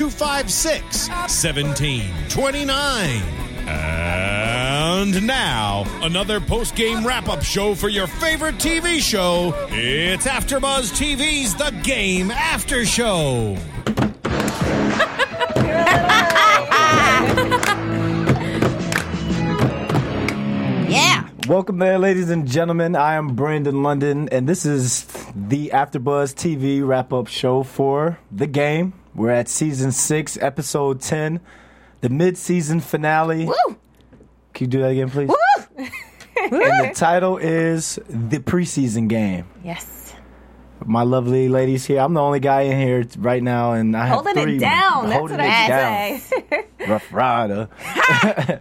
256 1729. And now, another post game wrap up show for your favorite TV show. It's AfterBuzz TV's The Game After Show. Yeah. Welcome there, ladies and gentlemen. I am Brandon London, and this is the AfterBuzz TV wrap-up show for the game. We're at season six, episode ten, the mid-season finale. Woo! Can you do that again, please? Woo! And the title is the preseason game. Yes. My lovely ladies here. I'm the only guy in here right now, and I have Holding three it down. That's holding what it I down. say. Rough Rider.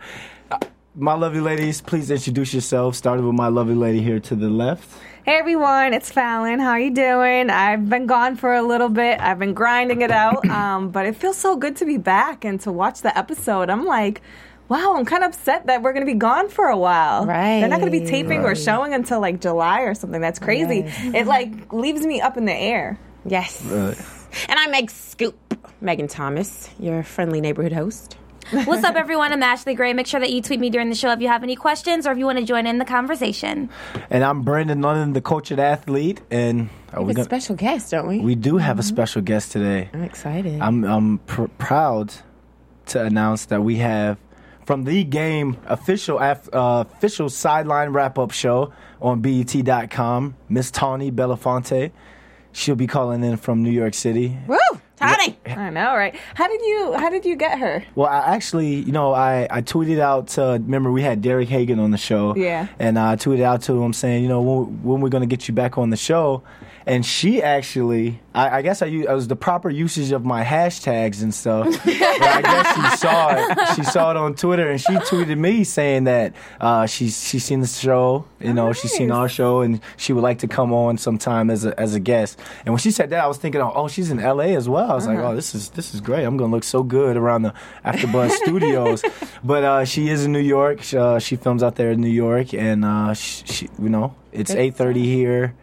my lovely ladies, please introduce yourselves. Starting with my lovely lady here to the left. Hey everyone, it's Fallon. How you doing? I've been gone for a little bit. I've been grinding it out, um, but it feels so good to be back and to watch the episode. I'm like, wow, I'm kind of upset that we're going to be gone for a while. Right. They're not going to be taping or showing until like July or something. That's crazy. It like leaves me up in the air. Yes. Uh, And I make Scoop, Megan Thomas, your friendly neighborhood host. What's up, everyone? I'm Ashley Gray. Make sure that you tweet me during the show if you have any questions or if you want to join in the conversation. And I'm Brandon London, the cultured athlete, and are We we have a gonna, special guest, don't we? we do have a special guest today. I'm excited. I'm I'm pr- proud to announce that we have from the game official uh, official sideline wrap up show on BET.com, Miss Tawny Belafonte. She'll be calling in from New York City. Woo! Tony! I know, right? How did you How did you get her? Well, I actually, you know, I, I tweeted out. Uh, remember, we had Derek Hagan on the show. Yeah. And I tweeted out to him saying, you know, when, when we're going to get you back on the show. And she actually, I, I guess I, u- I was the proper usage of my hashtags and stuff. but I guess she saw it. She saw it on Twitter, and she tweeted me saying that uh, she's she's seen the show. You know, she's seen our show, and she would like to come on sometime as a as a guest. And when she said that, I was thinking, oh, she's in L.A. as well. I was like, oh, this is this is great. I'm gonna look so good around the AfterBuzz Studios. But uh, she is in New York. She, uh, she films out there in New York, and uh, she, she, you know, it's eight thirty here.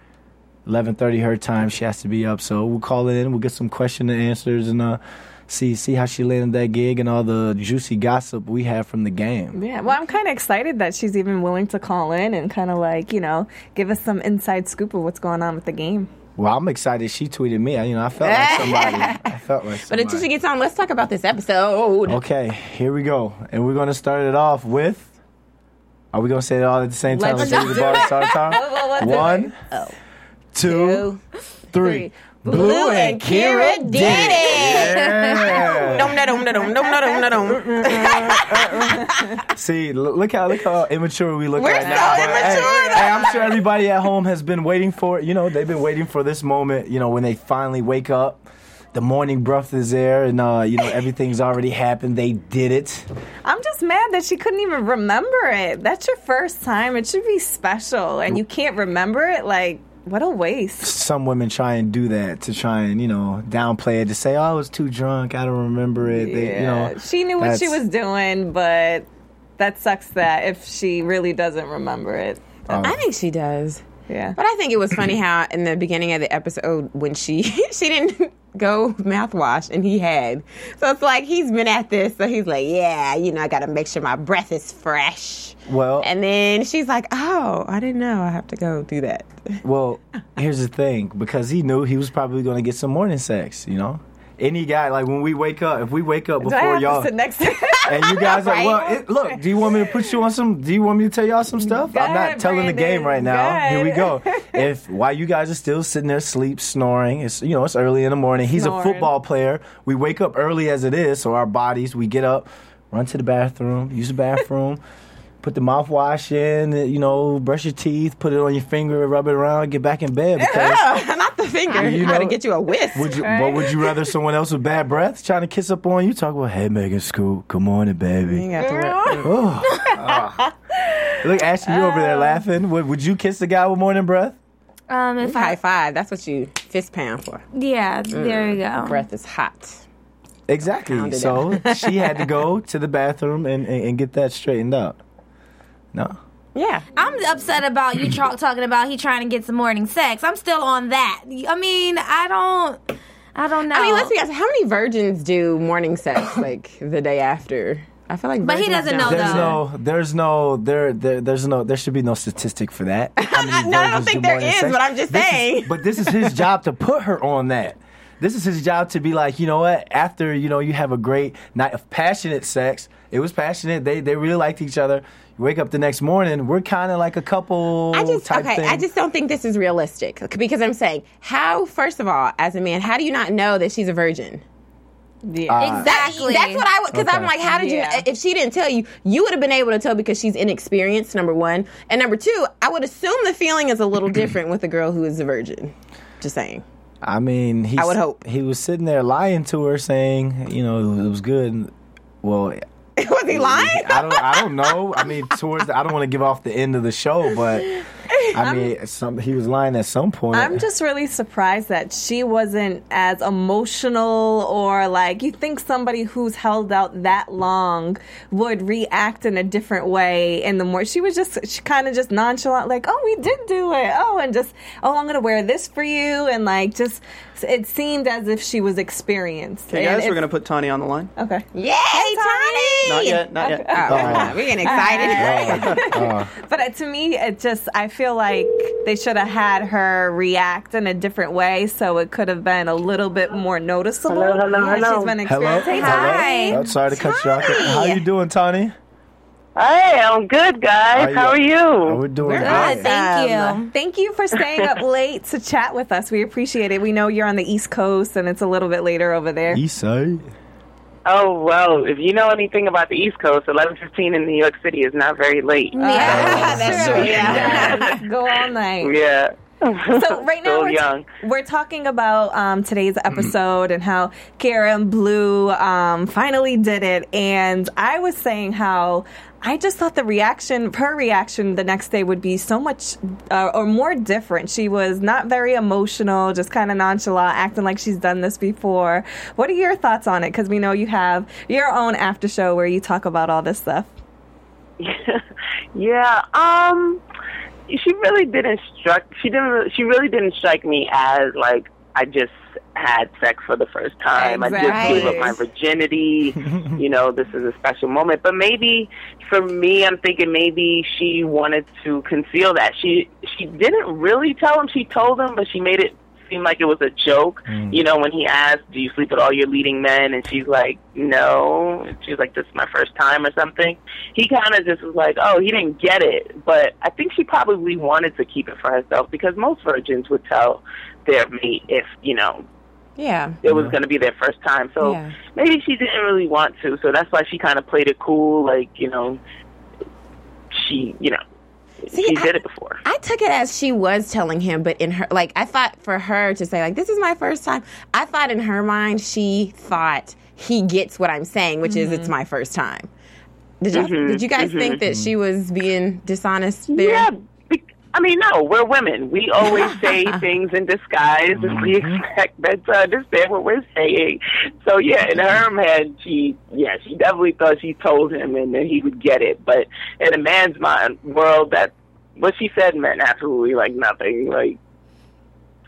11:30 her time. She has to be up, so we'll call it in. We'll get some question and answers and uh, see see how she landed that gig and all the juicy gossip we have from the game. Yeah, well, I'm kind of excited that she's even willing to call in and kind of like, you know, give us some inside scoop of what's going on with the game. Well, I'm excited. She tweeted me. I, you know, I felt like somebody. I felt like somebody. But until she gets on, let's talk about this episode. Okay, here we go, and we're gonna start it off with. Are we gonna say it all at the same time? Let's Let's do the bar start time. One, two, three. Blue and Keira did it. Yeah. Dum, da, dum, da, dum, dum, da, dum, da, dum. See, look, look how look how immature we look We're right so now. But, immature, Hey, hey, I'm sure everybody at home has been waiting for it. You know, they've been waiting for this moment. You know, when they finally wake up, the morning breath is there, and uh, you know everything's already happened. They did it. I'm just mad that she couldn't even remember it. That's your first time. It should be special, and you can't remember it. Like, what a waste. Some women try and do that to try and you know downplay it to say, "Oh, I was too drunk. I don't remember it." They, you know, she knew what she was doing, but that sucks. That if she really doesn't remember it, oh. I think she does. Yeah. But I think it was funny how in the beginning of the episode when she she didn't go mouthwash and he had. So it's like he's been at this, so he's like, Yeah, you know, I gotta make sure my breath is fresh. Well, And then she's like, Oh, I didn't know I have to go do that. Well, here's the thing because he knew he was probably going to get some morning sex, you know? Any guy, like when we wake up, if we wake up before y'all. to sit next to and you guys are Right? well. It, look, do you want me to put you on some? Do you want me to tell y'all some stuff? Go I'm not telling the game right now. Go Here we go. If while you guys are still sitting there asleep, snoring, it's you know it's early in the morning. He's Snoring. a football player. We wake up early as it is, so our bodies we get up, run to the bathroom, use the bathroom. Put the mouthwash in, you know, brush your teeth, put it on your finger, rub it around, get back in bed. Because Not the finger. You You gotta know- get you a whisk. Would you? But would you rather someone else with bad breath trying to kiss up on you? Talk about, hey Megan Scoop, come on, in, You baby. got to rub- Look, Ashley, you over there laughing. Would, would you kiss the guy with morning breath? Um, if high I, five. That's what you fist pound for. yeah, there you go. Breath is hot. Exactly. So she had to go to the bathroom and, and, and get that straightened out. No. Yeah. I'm upset about you tra- talking about he trying to get some morning sex. I'm still on that. I mean, I don't, I don't know. I mean, let's be honest. How many virgins do morning sex like the day after? I feel like, But he doesn't know, There's though. no, there's no, there, there, there's no, there should be no statistic for that. No, I don't virgins think do there morning is, sex? but I'm just This is- saying. but this is his job to put her on that. This is his job to be like, you know what? After you know you have a great night of passionate sex, it was passionate. They they really liked each other. You wake up the next morning, we're kind of like a couple I just type okay. thing. I just don't think this is realistic because I'm saying how. First of all, as a man, how do you not know that she's a virgin? Yeah. Uh, exactly. That's what I would because I'm like, how did Yeah. you? If she didn't tell you, you would have been able to tell because she's inexperienced. Number one, and number two, I would assume the feeling is a little different with a girl who is a virgin. Just saying. I mean, he I would hope. he was sitting there lying to her, saying, you know, it was good. Well, Was he lying? I don't, I don't know. I mean, towards the, I don't want to give off the end of the show, but I mean, some, he was lying at some point. I'm just really surprised that she wasn't as emotional or like you think somebody who's held out that long would react in a different way in the more she was just she kind of just nonchalant like oh we did do it oh and just oh I'm gonna wear this for you and like just it seemed as if she was experienced Hey And guys, we're gonna put Tani on the line. okay Yay, Tony! Not yet, not yet. Oh, we're getting excited. But uh, to me, it just, I feel like they should have had her react in a different way so it could have been a little bit more noticeable. Hello, hello, Yeah, hello. She's been Hello, Hi. hello. Oh, sorry to cut you off. How you doing, Tony? Hey, I'm good, guys. How are you? Oh, we're doing We're good. Good, thank Um, you. Thank you for staying up late to chat with us. We appreciate it. We know you're on the East Coast and it's a little bit later over there. East side. Oh well, if you know anything about the East Coast, 11:15 in New York City is not very late. Yeah, oh, That's true. Yeah. Yes, go all night. Yeah. So right now we're, young. we're talking about um, today's episode and how Kara and Blue um, finally did it, and I was saying how I just thought the reaction, her reaction the next day would be so much uh, or more different. She was not very emotional, just kind of nonchalant, acting like she's done this before. What are your thoughts on it? Because we know you have your own after show where you talk about all this stuff. Yeah. Um, she really didn't struck. She didn't. Really, she really didn't strike me as like I just had sex for the first time. I just gave up my virginity. you know, this is a special moment. But maybe for me, I'm thinking maybe she wanted to conceal that. She she didn't really tell him. She told him, but she made it seem like it was a joke. Mm. You know, when he asked, "Do you sleep with all your leading men?" and she's like, "No." And she's like, "This is my first time" or something. He kind of just was like, "Oh, he didn't get it." But I think she probably wanted to keep it for herself because most virgins would tell their mate if you know Yeah. it was going to be their first time. So Yeah. maybe she didn't really want to. So that's why she kind of played it cool, like you know, she you know See, she I- did it before. I took it as she was telling him, but in her, like, I thought for her to say, like, this is my first time, I thought in her mind, she thought he gets what I'm saying, which is it's mm-hmm. my first time. Did you, mm-hmm. did you guys mm-hmm. think that she was being dishonest there? Yeah. I mean, no, we're women. We always say things in disguise, and we mm-hmm. expect men to understand what we're saying. So, yeah, in her head, she, yeah, she definitely thought she told him, and then he would get it. But in a man's mind world, that what she said meant absolutely like nothing. Like,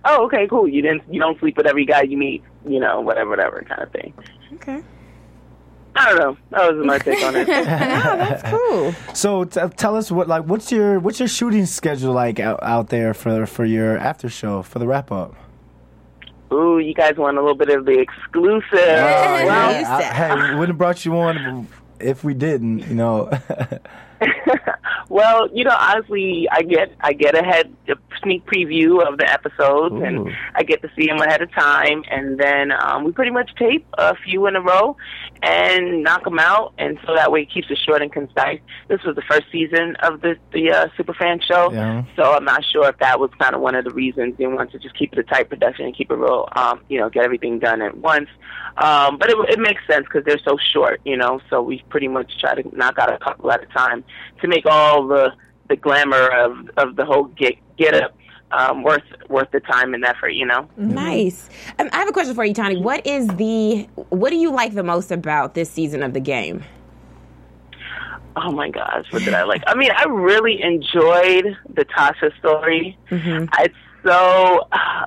oh, okay, cool. You didn't, you don't sleep with every guy you meet, you know, whatever, whatever kind of thing. Okay. I don't know. That was my take on it. That's cool. So t- tell us what like what's your what's your shooting schedule like out, out there for for your after show for the wrap up? Ooh, you guys want a little bit of the exclusive. Uh, well, I- hey, we wouldn't have brought you on if we didn't, you know. well, you know, honestly, I get I get a head a sneak preview of the episodes, Ooh. and I get to see them ahead of time, and then um, we pretty much tape a few in a row and knock them out, and so that way it keeps it short and concise. This was the first season of the the uh, Superfan show, yeah. so I'm not sure if that was kind of one of the reasons they wanted to just keep it a tight production and keep it real, um, you know, get everything done at once. Um, but it, it makes sense because they're so short, you know. So we pretty much try to knock out a couple at a time to make all the the glamour of of the whole get get up um, worth worth the time and effort, you know. Nice. Um, I have a question for you, Tony. What is the what do you like the most about this season of the game? Oh my gosh, what did I like? I mean, I really enjoyed the Tasha story. Mm-hmm. It's so uh,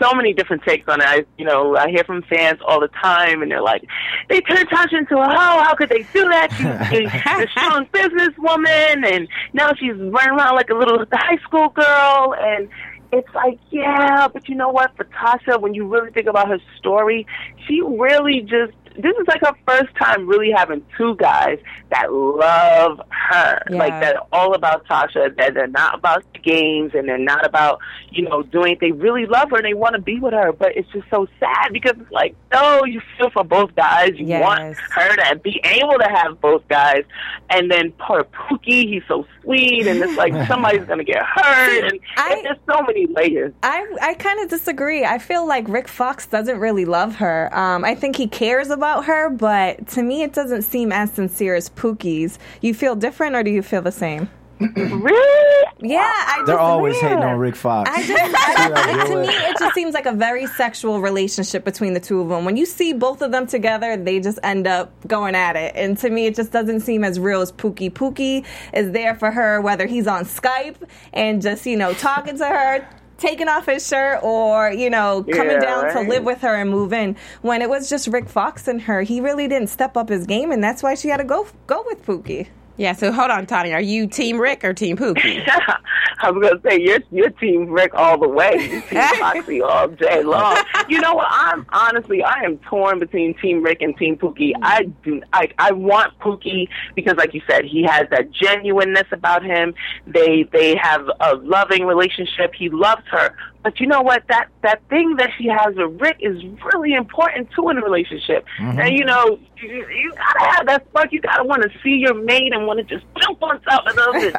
so many different takes on it. I, you know, I hear from fans all the time, and they're like, "They turned Tasha into a hoe. How could they do that? She's a strong businesswoman, and now she's running around like a little high school girl." And it's like, yeah, but you know what? For Tasha, when you really think about her story, she really just this is like her first time really having two guys that love her, yeah. like that all about Tasha. That they're not about games and they're not about you know doing. They really love her and they want to be with her, but it's just so sad because it's like no, you feel for both guys. You yes. want her to be able to have both guys, and then poor Pookie, he's so sweet, and it's like somebody's gonna get hurt, and, I, and there's so many layers. I I kind of disagree. I feel like Rick Fox doesn't really love her. Um, I think he cares about about her, but to me, it doesn't seem as sincere as Pookie's. You feel different, or do you feel the same? really? Yeah, I they're always hating on Rick Fox. I just, I, to me, it just seems like a very sexual relationship between the two of them. When you see both of them together, they just end up going at it, and to me, it just doesn't seem as real as Pookie. Pookie is there for her, whether he's on Skype and just you know talking to her taking off his shirt or, you know, coming yeah, down right. to live with her and move in. When it was just Rick Fox and her, he really didn't step up his game, and that's why she had to go go with Pookie. Yeah, so hold on, Tony. Are you Team Rick or Team Pookie? I was gonna say you're you're Team Rick all the way. You Team Foxy all day long. You know what? I'm honestly I am torn between Team Rick and Team Pookie. I do I I want Pookie because, like you said, he has that genuineness about him. They they have a loving relationship. He loves her, but you know what? That that thing that she has with Rick is really important too in a relationship. Mm-hmm. And you know, you, you gotta have that spark. You gotta want to see your mate and want to just jump on top of them.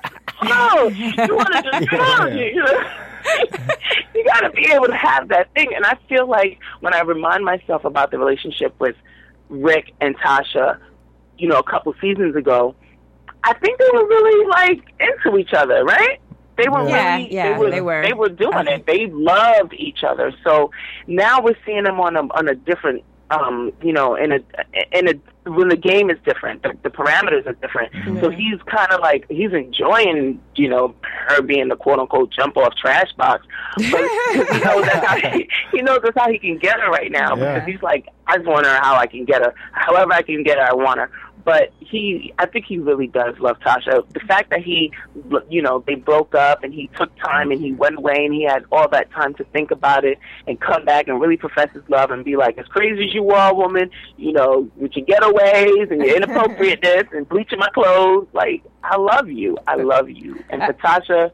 no, you want to just yeah. you. You, know? you gotta be able to have that thing. And I feel like when I remind myself about the relationship with Rick and Tasha, you know, a couple seasons ago, I think they were really like into each other, right? They were yeah, really, yeah, they were, they were, they were doing it. They loved each other. So now we're seeing them on a on a different, um, you know, in a in a when the game is different, the, the parameters are different. Mm-hmm. So he's kind of like he's enjoying, you know, her being the quote unquote jump off trash box, but he knows that's how he, he knows that's how he can get her right now yeah. because he's like, I just want her how I can get her, however I can get her, I want her but he I think he really does love Tasha. The fact that he you know, they broke up and he took time and he went away and he had all that time to think about it and come back and really profess his love and be like, As crazy as you are, woman, you know, with your getaways and your inappropriateness and bleaching my clothes, like, I love you. I love you. And for Tasha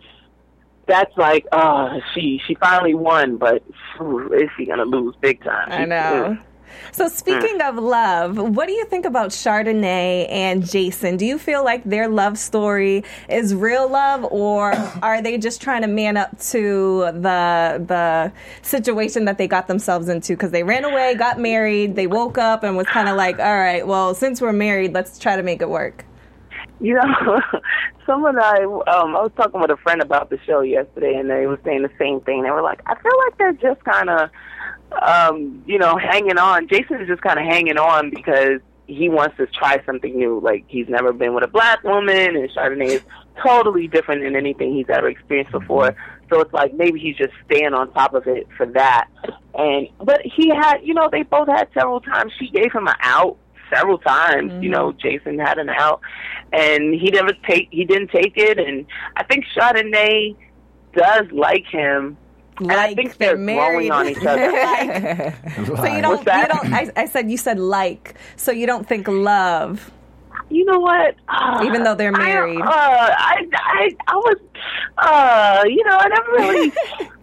that's like, oh, she she finally won, but whew, is she gonna lose big time? I know. Mm. So, speaking of love, what do you think about Chardonnay and Jason? Do you feel like their love story is real love, or are they just trying to man up to the the situation that they got themselves into? Because they ran away, got married, they woke up, and was kind of like, "All right, well, since we're married, let's try to make it work." You know, someone I um I was talking with a friend about the show yesterday, and they were saying the same thing. They were like, "I feel like they're just kind of." Um, you know, hanging on. Jason is just kind of hanging on because he wants to try something new. Like he's never been with a black woman, and Chardonnay is totally different than anything he's ever experienced before. So it's like maybe he's just staying on top of it for that. And but he had, you know, they both had several times. She gave him an out several times. Mm-hmm. You know, Jason had an out, and he never take he didn't take it. And I think Chardonnay does like him like and I think they're, they're married. on each other. like, so you don't, you don't. I, I said you said like, so you don't think love. you know what? Uh, Even though they're married, I, uh, I, I, I was, uh, you know, I never really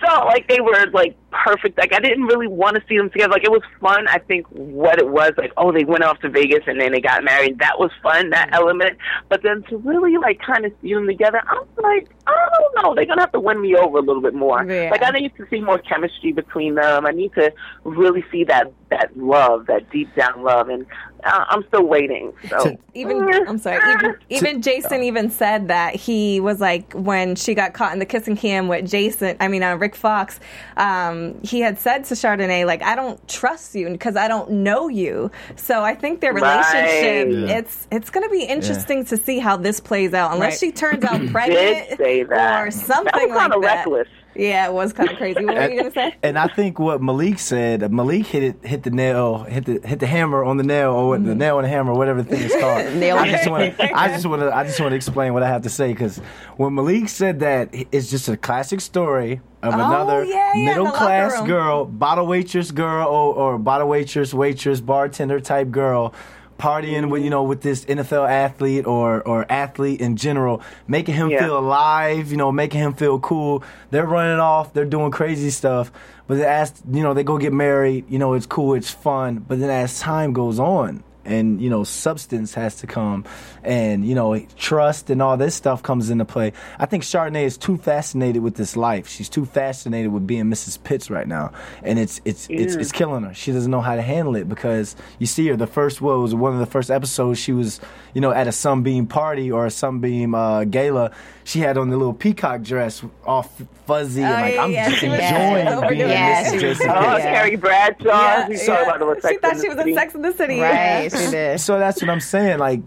felt like they were like perfect. Like I didn't really want to see them together. Like it was fun. I think what it was like, oh, they went off to Vegas and then they got married. That was fun, that mm-hmm. element. But then to really like kind of see them together, I'm like, I don't know. They're gonna have to win me over a little bit more. Yeah. Like I need to see more chemistry between them. I need to really see that that love, that deep down love, and I'm still waiting. So even I'm sorry, even, even Jason even said that he was like when she got caught in the kissing cam with Jason. I mean, uh, Rick Fox. Um, he had said to Chardonnay like, "I don't trust you because I don't know you." So I think their relationship right. it's it's going to be interesting yeah. to see how this plays out. Unless right. she turns out pregnant or something like that. Reckless. Yeah, it was kind of crazy. What were you gonna say? And I think what Malik said, Malik hit it, hit the nail, hit the hit the hammer on the nail, or mm-hmm. the nail on the hammer, whatever the thing is called. nail I just want to, I just want to, I just want to explain what I have to say because when Malik said that, it's just a classic story of oh, another yeah, yeah, middle class girl, bottle waitress girl, or, or bottle waitress, waitress, bartender type girl partying with you know with this NFL athlete or or athlete in general, making him yeah. feel alive, you know, making him feel cool. They're running off, they're doing crazy stuff, but as you know, they go get married. You know, it's cool, it's fun. But then as time goes on, and you know substance has to come and you know trust and all this stuff comes into play. I think chardonnay is too fascinated with this life. She's too fascinated with being mrs pitts right now. And it's it's yeah. it's, it's killing her. She doesn't know how to handle it because you see her the first what was one of the first episodes she was you know at a sunbeam party or a sunbeam uh, gala she had on the little peacock dress all fuzzy oh, and like i'm yeah, just enjoying being yeah, mrs jason oh, Carrie Bradshaw. Yeah, yeah. she thought she was in Sex in the City. Right did. So that's what I'm saying. Like,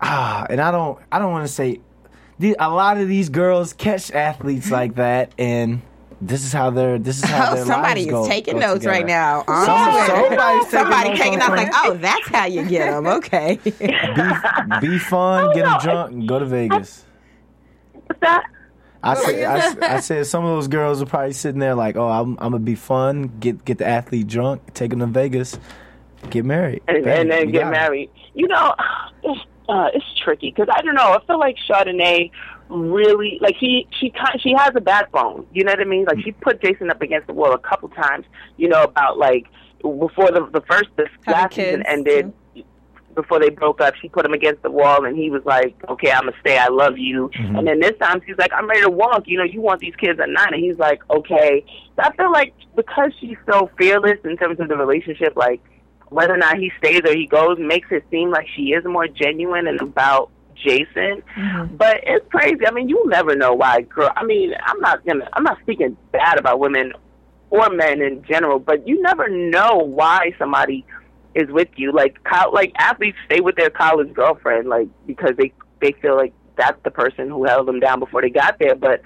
ah, and I don't, I don't want to say. The, a lot of these girls catch athletes like that, and this is how they're. This is how oh, their somebody is go, taking go notes together. right now. Oh, somebody's somebody taking notes. Like, oh, that's how you get them. Okay. be, be fun, get them drunk, and go to Vegas. What's that? I said, I, I, said some of those girls are probably sitting there like, oh, I'm, I'm gonna be fun, get get the athlete drunk, take them to Vegas, Get married. And, and then get married. You know, it's, uh, it's tricky because I don't know. I feel like Chardonnay really like he she she she has a backbone. You know what I mean? Like she put Jason up against the wall a couple times. You know about like before the the first the last season ended. Before they broke up, she put him against the wall, and he was like, "Okay, I'm gonna stay. I love you." Mm-hmm. And then this time, she's like, "I'm ready to walk." You know, you want these kids at nine, and he's like, "Okay." So I feel like because she's so fearless in terms of the relationship, like whether or not he stays or he goes makes it seem like she is more genuine and about Jason. Mm-hmm. But it's crazy. I mean, you never know why girl. I mean, I'm not gonna. I'm not speaking bad about women or men in general, but you never know why somebody is with you. Like, like athletes stay with their college girlfriend, like because they they feel like that's the person who held them down before they got there. But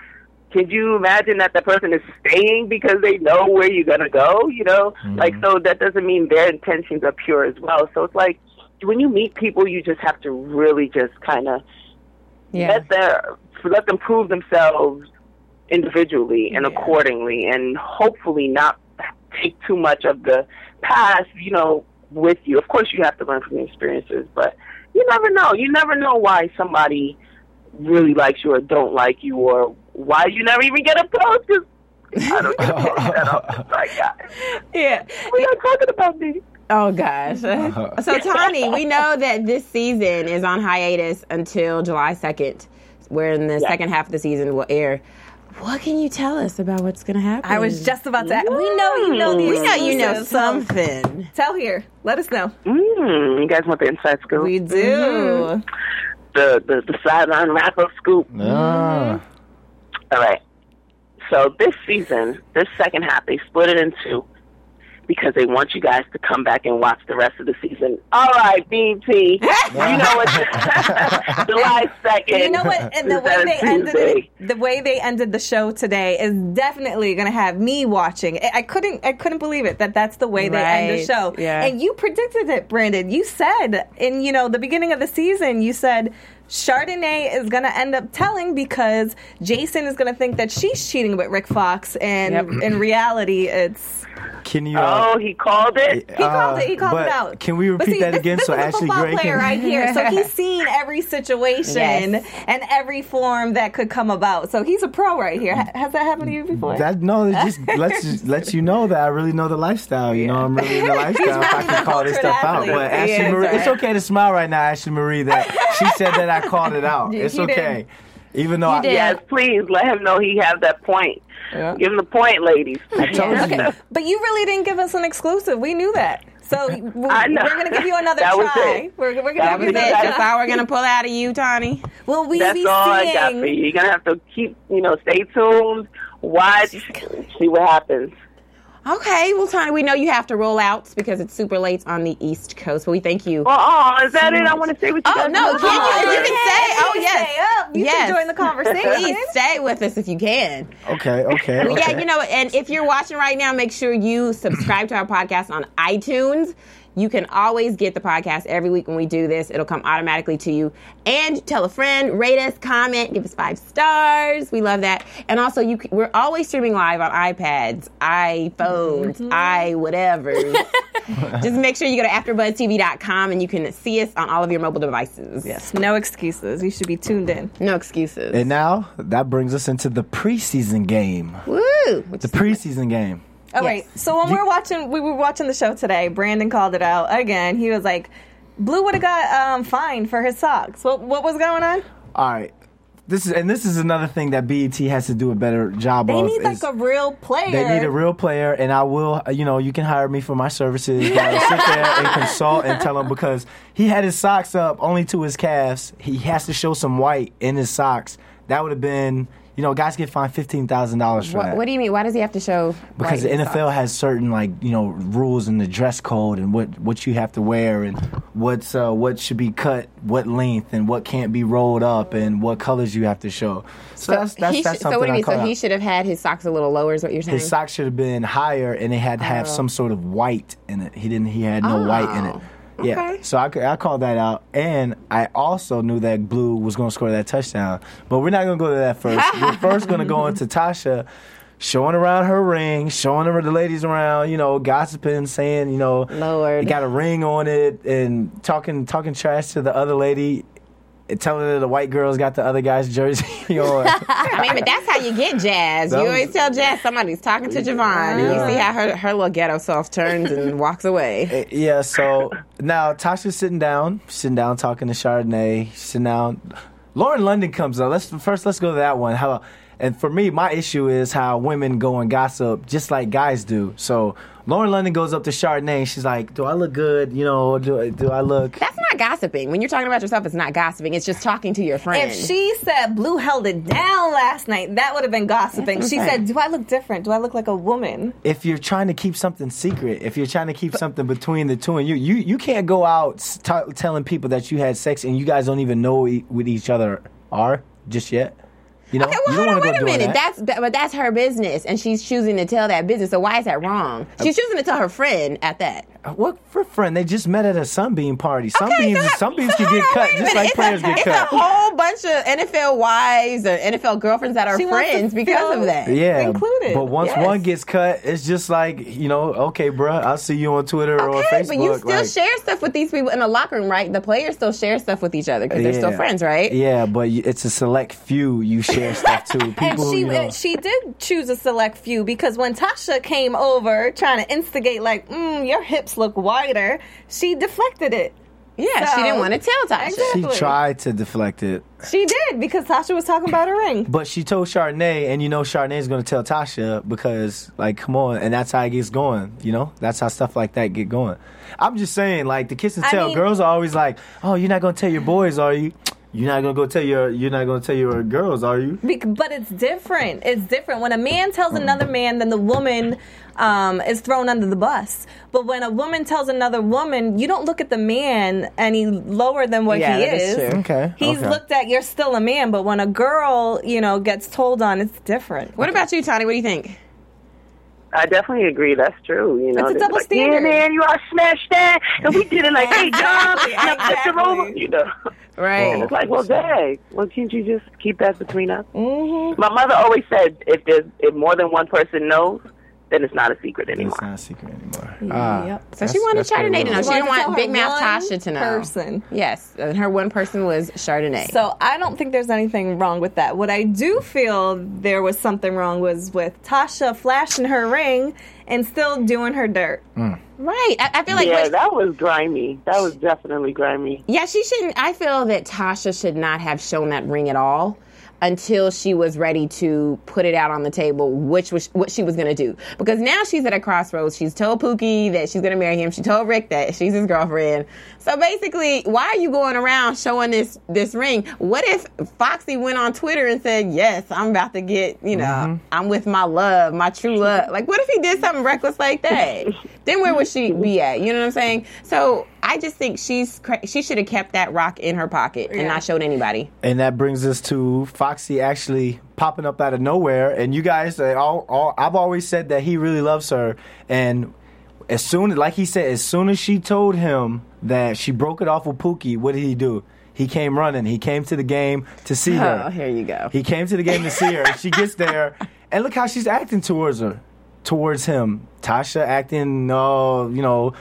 can you imagine that the person is staying because they know where you're gonna go? You know, mm-hmm. like so that doesn't mean their intentions are pure as well. So it's like when you meet people, you just have to really just kind of yeah. let their let them prove themselves individually and yeah. accordingly, and hopefully not take too much of the past, you know, with you. Of course, you have to learn from the experiences, but you never know. You never know why somebody really likes you or don't like you or why you never even get approached? Cause I don't get that My God. Yeah. We're not talking about me. Oh gosh. so Tawny, we know that this season is on hiatus until July second, where in the second half of the season will air. What can you tell us about what's going to happen? I was just about to. We know you know the. We know you know something. Tell here. Let us know. Mm, you guys want the inside scoop? We do. Mm. The the the sideline wrap up scoop. Ah. All right. So this season, this second half, they split it in two because they want you guys to come back and watch the rest of the season. All right, BT. you know what? July second. You know what? And the way they ended it, the way they ended the show today is definitely going to have me watching. I couldn't. I couldn't believe it that that's the way they end the show. Yeah. And you predicted it, Brandon. You said in you know the beginning of the season, you said Chardonnay is going to end up telling because Jason is going to think that she's cheating with Rick Fox, and yep. in reality, it's Can you? Uh, oh, he called it. He called it. He called it out. Can we repeat see, that this, again? This so is a Ashley football Gray player can. right here. So he's seen every situation Yes. and every form that could come about. So he's a pro right here. Has that happened to you before? That no, it just lets you, lets you know that I really know the lifestyle. You know, I'm really in the lifestyle. if I can call this stuff out, cultured but athlete. Ashley Yeah, Marie, it's it's okay to smile right now, Ashley Marie. That she said that I called it out. You- It's you did. okay, even though I, did. Yes, please let him know he have that point. Yeah. Give him the point, ladies. I told you. But you really didn't give us an exclusive. We knew that. So w- I know. we're going to give you another That was try. it. We're, we're going That to was give you it. another That's try. all we're gonna pull out of you, Tawny. Well, we That's be all I got for you. You're gonna have to keep, you know, stay tuned, watch, see what happens. Okay, well, Tony, we know you have to roll out because it's super late on the East Coast. But we thank you. Oh, oh is that it? I want to stay with you. Oh guys. no, can you? You can say, oh Stay yes, up. You yes. can join the conversation. Please stay with us if you can. Okay, okay, okay. Yeah, you know, and if you're watching right now, make sure you subscribe to our podcast on iTunes. You can always get the podcast every week when we do this. It'll come automatically to you. And tell a friend, rate us, comment, give us five stars. We love that. And also, you c- we're always streaming live on iPads, iPhones, mm-hmm. i whatever. Just make sure you go to AfterBuzzTV.com and you can see us on all of your mobile devices. Yes, no excuses. You should be tuned in. No excuses. and now that brings us into the preseason game. Woo! Which The preseason game. All Yes. right. So when we we're watching, we were watching the show today. Brandon called it out again. He was like, "Blue would have got um, fined for his socks." What what was going on? All right. This is and this is another thing that BET has to do a better job They of. need like is- a real player. They need a real player, and I will. uh, You know, you can hire me for my services. But I'll sit there and consult and tell him because he had his socks up only to his calves. He has to show some white in his socks. That would have been, you know, guys get fined fifteen thousand dollars for what, that. what do you mean? Why does he have to show? because the NFL socks? has certain like you know rules in the dress code and what what you have to wear and what's uh, what should be cut, what length, and what can't be rolled up, and what colors you have to show. So, that's that's, that's should- something so what do you mean? So he should have had his socks a little lower. Is what you're saying? His socks should have been higher, and they had to have some sort of white in it. He didn't. He had no white in it. Oh, Yeah. okay. So I called that out, and I also knew that Blue was going to score that touchdown. But we're not going to go to that first. we're first going to go into Tasha. Showing around her ring, showing her the ladies around, you know, gossiping, saying, you know, Lord. it got a ring on it, and talking talking trash to the other lady, telling her the white girls got the other guy's jersey on. I mean, but that's how you get Jazz. That you was- always tell Jazz somebody's talking to Javon, and you see how her her little ghetto self turns and walks away. Eh, yeah, so now Tasha's sitting down, sitting down talking to Chardonnay, sitting down. Lauren London comes up. Let's first let's go to that one. How and for me, my issue is how women go and gossip just like guys do. So Lauren London goes up to Chardonnay. She's like, "Do I look good? You know, do do I look?" That's not gossiping. When you're talking about yourself, it's not gossiping. It's just talking to your friend. If she said Blue held it down last night, that would have been gossiping. She what I'm said, "Do I look different? Do I look like a woman?" if you're trying to keep something secret, if you're trying to keep something between the two, and you you you can't go out s- t- telling people that you had sex and you guys don't even know e- what each other are just yet. You know, Okay, you well, don't hold on, wait a minute. that. That's but that's her business, and she's choosing to tell that business. So why is that wrong? Uh, she's choosing to tell her friend at that. Uh, what for friend? They just met at a sunbeam party. Sunbeams, so- sunbeams so can get on, cut just like it's players a, get it's cut. It's a whole bunch of NFL wives or NFL girlfriends that are She friends because of that. yeah, included. But once Yes. one gets cut, it's just like you know, okay, bruh, I'll see you on Twitter or Okay, Facebook. but you still like- share stuff with these people in the locker room, right? The players still share stuff with each other because they're still friends, right? Yeah, but it's a select few you share stuff to. People, And she you know, she did choose a select few because when Tasha came over trying to instigate, like, mm, your hips look wider, she deflected it. Yeah, So- she didn't want to tell Tasha. Exactly. she tried to deflect it, She did because Tasha was talking about her ring. but she told Chardonnay, and you know Chardonnay is going to tell Tasha because, like, come on, and that's how it gets going. You know, that's how stuff like that get going. I'm just saying, like, the kiss and I tell mean- girls are always like, "Oh, you're not going to tell your boys, are you? You're not going to go tell your, you're not going to tell your girls, are you?" Bec- But it's different. It's different when a man tells another man, then the woman um, is thrown under the bus. But when a woman tells another woman, you don't look at the man any lower than what Yeah, he that is is. true. Okay, He's okay. looked at. You're still a man. But when a girl, you know, gets told on, it's different. What about you, Tony? What do you think? I definitely agree. That's true. You know, It's a They're double like, standard. Yeah, man, you all smashed that, and we did it like, hey, John, now put your over. You know, Right. and it's like, well, dang, well, can't you just keep that between us? Mm-hmm. My mother always said, if there's if more than one person knows, then it's not a secret anymore. It's not a secret anymore. Ah, Yep. So she wanted Chardonnay to know. well. She didn't want Big Mouth Tasha to know. person. Yes, and her one person was Chardonnay. So I don't think there's anything wrong with that. What I do feel there was something wrong was with Tasha flashing her ring and still doing her dirt. right, I, I feel like yeah, what- that was grimy. That was definitely grimy. Yeah, she shouldn't. I feel that Tasha should not have shown that ring at all until she was ready to put it out on the table, which was what she was going to do. Because now she's at a crossroads. She's told Pookie that she's going to marry him. She told Rick that she's his girlfriend. So basically, why are you going around showing this this ring? What if Foxy went on Twitter and said, "Yes, I'm about to get, you know, mm-hmm. I'm with my love, my true love." Like, what if he did something reckless like that? then where would she mm-hmm. be at? You know what I'm saying? So I just think she's she should have kept that rock in her pocket and Yeah. not showed anybody. And that brings us to Foxy actually popping up out of nowhere. And you guys, all, all, I've always said that he really loves her. And as soon, as like he said, as soon as she told him that she broke it off with Pookie, what did he do? He came running. He came to the game to see oh, her. Oh, here you go. He came to the game to see her. and she gets there, and look how she's acting towards her, towards him. Tasha acting all, you know,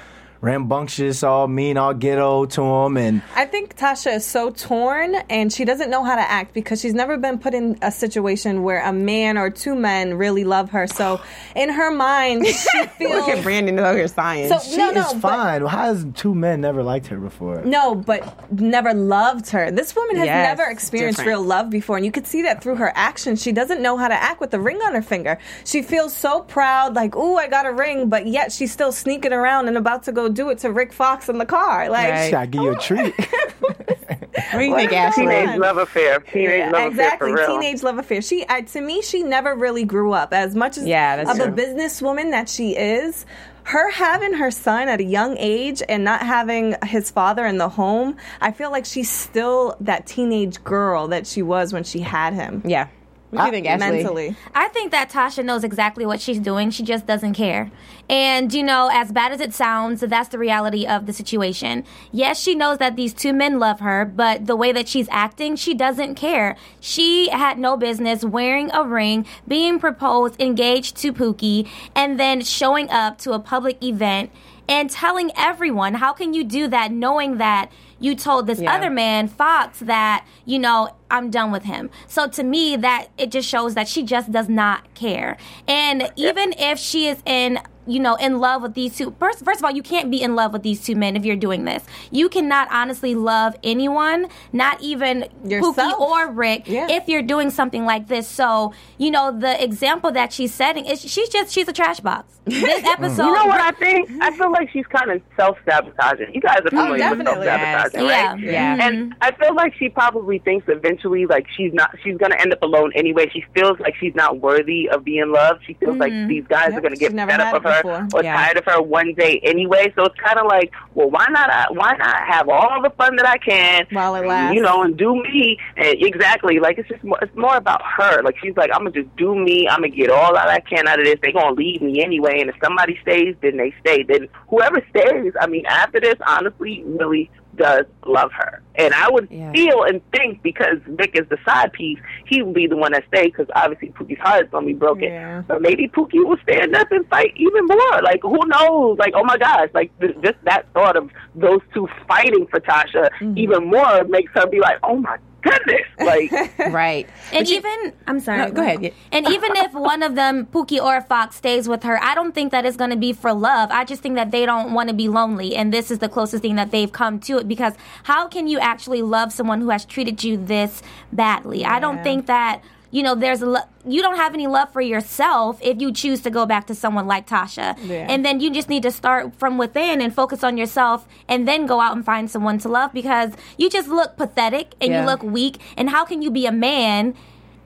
rambunctious, all mean, all ghetto to him, and I think Tasha is so torn and she doesn't know how to act because she's never been put in a situation where a man or two men really love her. So in her mind, she feels. Look at. Brandon over here sighing. So- she No, no, is but- fine. How has two men never liked her before? No, but never loved her. This woman has Yes, never experienced different. real love before, and you could see that through her actions. She doesn't know how to act with the ring on her finger. She feels so proud, like, "Ooh, I got a ring," but yet she's still sneaking around and about to go do it to Rick Fox in the car. Like, Right. She gotta give you a treat. what do you think, Ashley? Teenage love affair. Teenage Yeah, love exactly. affair for real. Teenage love affair. She, uh, to me, she never really grew up. As much as Yeah, that's of a businesswoman that she is, her having her son at a young age and not having his father in the home, I feel like she's still that teenage girl that she was when she had him. Yeah. What do you think, Ashley? Mentally. I think that Tasha knows exactly what she's doing. She just doesn't care. And, you know, as bad as it sounds, that's the reality of the situation. Yes, she knows that these two men love her, but the way that she's acting, she doesn't care. She had no business wearing a ring, being proposed, engaged to Pookie, and then showing up to a public event and telling everyone. How can you do that knowing that you told this Yeah. other man, Fox, that, you know, I'm done with him. So to me, that it just shows that she just does not care. And even if she is in you know, in love with these two first First, first of all, you can't be in love with these two men if you're doing this. You cannot honestly love anyone, not even Yourself. Pookie or Rick, Yeah. if you're doing something like this. So, you know, the example that she's setting is she's just she's a trash box. This episode, You know what I think? I feel like she's kind of self sabotaging. You guys are familiar with self-sabotaging Yes. right? Yeah. Mhm. And I feel like she probably thinks eventually, like she's not, she's gonna end up alone anyway. She feels like she's not worthy of being loved. She feels like these guys Yep, are gonna get fed up of her before. or Yeah. tired of her one day anyway. So it's kind of like, well, why not? uh, Why not have all the fun that I can While it lasts. You know, and do me. And exactly, like it's just more, it's more about her. Like she's like, I'm gonna just do me. I'm gonna get all that I can out of this. They're gonna leave me anyway. And if somebody stays, then they stay. Then whoever stays, I mean, after this, honestly, really does love her. And I would Yeah. feel and think because Vic is the side piece, he would be the one that stays because obviously Pookie's heart is gonna be broken. Yeah. But maybe Pookie will stand up and fight even more. Like who knows? Like oh my gosh! Like th- just that thought of those two fighting for Tasha mm-hmm. even more makes her be like, oh my goodness! Like Right. And But you- even I'm sorry. No, go ahead. Yeah. And even if one of them, Pookie or Fox, stays with her, I don't think that it's going to be for love. I just think that they don't want to be lonely, and this is the closest thing that they've come to it. Because how can you actually love someone who has treated you this badly? I don't think that. You know, there's a lo- you don't have any love for yourself if you choose to go back to someone like Tasha, Yeah. and then you just need to start from within and focus on yourself, and then go out and find someone to love because you just look pathetic and Yeah. you look weak. And how can you be a man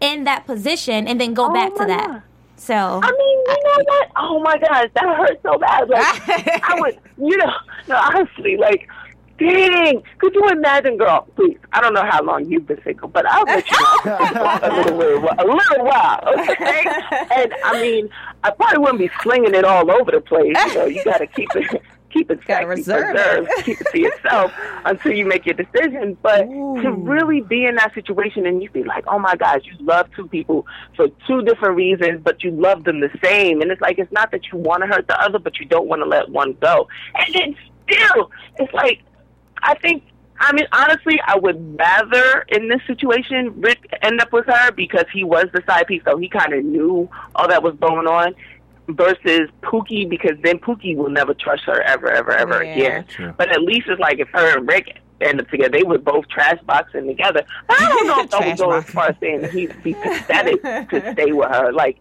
in that position and then go Oh back to that? God. So I mean, you know what? Oh my gosh, that hurt so bad. Like I would, you know, no, honestly, like. Dang! Could you imagine, girl? Please, I don't know how long you've been single, but I'll let you know a little, while- a little while, okay? And I mean, I probably wouldn't be slinging it all over the place. You know, you got to keep it keep it sexy, reserve preserved, it. keep it to yourself until you make your decision. But Ooh. to really be in that situation and you be like, oh my gosh, you love two people for two different reasons, but you love them the same. And it's like, it's not that you want to hurt the other, but you don't want to let one go. And then still, it's like, I think I mean, honestly, I would rather in this situation Rick end up with her because he was the side piece, so he kind of knew all that was going on. Versus Pookie, because then Pookie will never trust her ever, ever, ever Yeah. again. True. But at least it's like if her and Rick end up together, they would both trash boxing together. I don't know if I would go as far as saying that he'd be pathetic to stay with her. Like,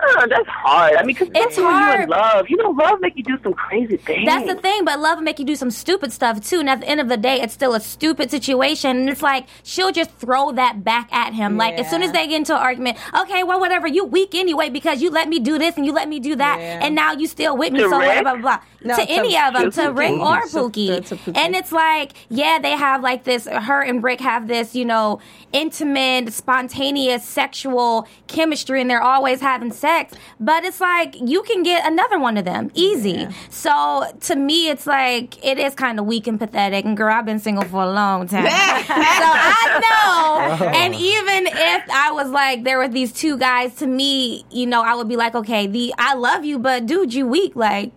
uh, that's hard. I mean, because It's you hard. in love. You know, love make you do some crazy things. That's the thing, but love make you do some stupid stuff too. And at the end of the day, it's still a stupid situation. And it's like she'll just throw that back at him. Like as soon as they get into an argument, okay, well, whatever, you weak anyway because you let me do this and you let me do that, Yeah. and now you still with me. To so Rick? blah blah blah. No, to to- any of them, to to Rick Pookie. or To- Pookie. to Pookie. And it's like, yeah, they have like this. Her and Rick have this, you know, intimate, spontaneous, sexual chemistry, and they're always having sex. But it's like you can get another one of them easy. So to me, it's like it is kind of weak and pathetic. And girl, I've been single for a long time, so I know. Oh. And even if I was like there were these two guys, to me, you know, I would be like, okay, the I love you, but dude, you weak, like.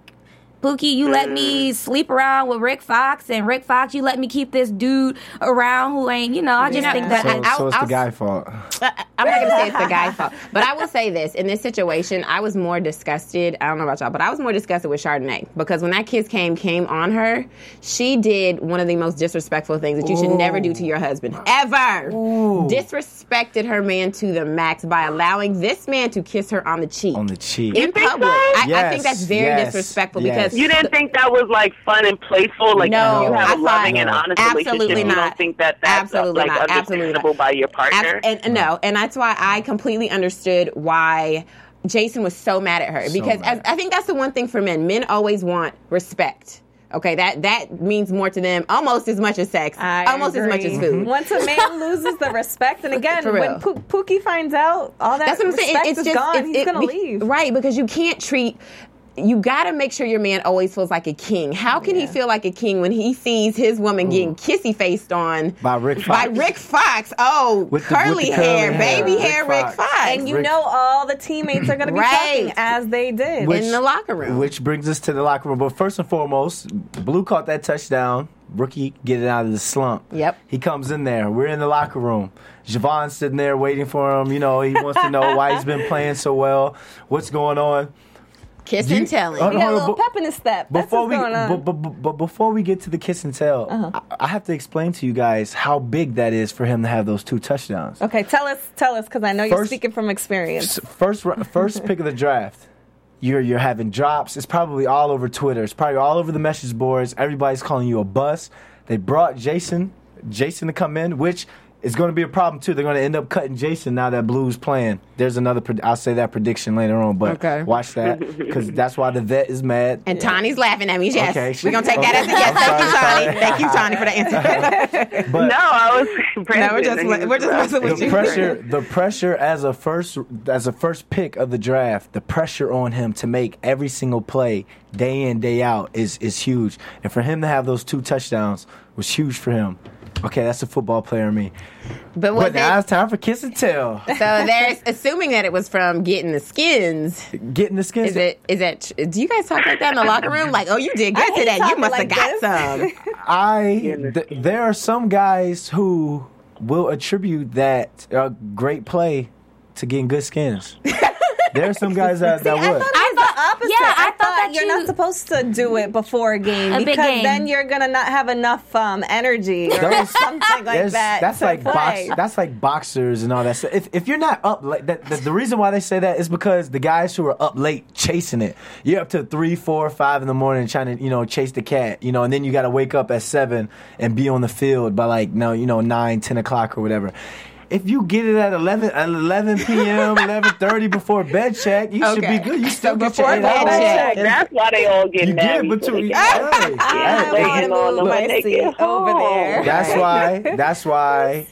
Pookie, you let me mm. sleep around with Rick Fox, and Rick Fox, you let me keep this dude around who ain't, you know, I just Yeah. think that So, I- I'll- so it's I'll- the guy fault. I- I'm not going to say it's the guy's fault, but I will say this: in this situation, I was more disgusted. I don't know about y'all, but I was more disgusted with Chardonnay because when that kiss came came on her, she did one of the most disrespectful things that you should never do to your husband ever. Disrespected her man to the max by allowing this man to kiss her on the cheek On the cheek. in think public. so? I, I think that's very yes, disrespectful yes. because You didn't think that was like fun and playful? Like No, you have I a loving thought- and honest Absolutely relationship. You don't think that that's uh, Absolutely like not. Understandable not. by your partner? Abs- and no, and that's why I completely understood why Jason was so mad at her because as, I think that's the one thing for men. Men always want respect. Okay, that that means more to them almost as much as sex, I almost as much as food. Once a man loses the respect, and again, when real. Poo- Pookie finds out, all that That's what I'm saying. respect It- it's is just gone. it's- He's it- gonna be- leave. right? Because you can't treat. You got to make sure your man always feels like a king. How can he feel like a king when he sees his woman getting kissy faced on By Rick By Fox. Rick Fox. Oh, With the- with the curly, curly hair, hair. baby Rick hair, Rick Fox. Fox. And you Rick- know all the teammates are going to be Right. talking as they did. Which- in the locker room. Which brings us to the locker room. But first and foremost, Blue caught that touchdown. Rookie getting out of the slump. Yep. He comes in there. We're in the locker room. Javon's sitting there waiting for him. You know, he wants to know why he's been playing so well. What's going on? Kiss you- and telling. Oh, he got a little pep in his step. That's Before what's we, going on. Uh-huh. but, but, but before we get to the kiss and tell, I, I have to explain to you guys how big that is for him to have those two touchdowns. okay, tell us, tell us, because I know you're speaking from experience. First, first pick of the draft. You're you're having drops. It's probably all over Twitter. It's probably all over the message boards. Everybody's calling you a bust. They brought Jason, Jason to come in, which is going to be a problem too. They're going to end up cutting Jason now that Blue's playing. There's another. pred- I'll say that prediction later on, but Okay. watch that because that's why the vet is mad. And Tony's laughing at me. Yes, Okay. we're gonna take that as a Okay. yes. Thank you, I'm sorry, Tawny. Thank you, Tony, for the answer. But no, I was. no, we're just we're just was- messing with the you. pressure the pressure as a first as a first pick of the draft the pressure on him to make every single play day in day out is is huge and for him to have those two touchdowns was huge for him okay that's a football player in me But was but now it's time for kiss and tell So they're assuming that it was from getting the skins. getting the skins Is it? Is it? Do you guys talk like that in the locker room? Like, oh, you did I good hate today. You talking must have like got this. some. I th- there are some guys who will attribute that uh, great play to getting good skins there are some guys that, that I would thought it was the opposite. yeah, I thought that you're you- not supposed to do it before a game A because game. then you're gonna not have enough um, energy or Those- something like that. That's to like box, that's like boxers and all that stuff. If if you're not up, like that, the, the reason why they say that is because the guys who are up late chasing it, you're up to three, four, five in the morning trying to you know chase the cat, you know, and then you got to wake up at seven and be on the field by like no, you know, nine, ten o'clock or whatever. If you get it at 11, at 11 p.m., 11.30 before bed check, you should be good. You still So get before your eight bed hours. check. That's why they all get You mad. get before between. they Hey, get hey, I Waiting want to on them move when my they seat get over there. That's why. That's why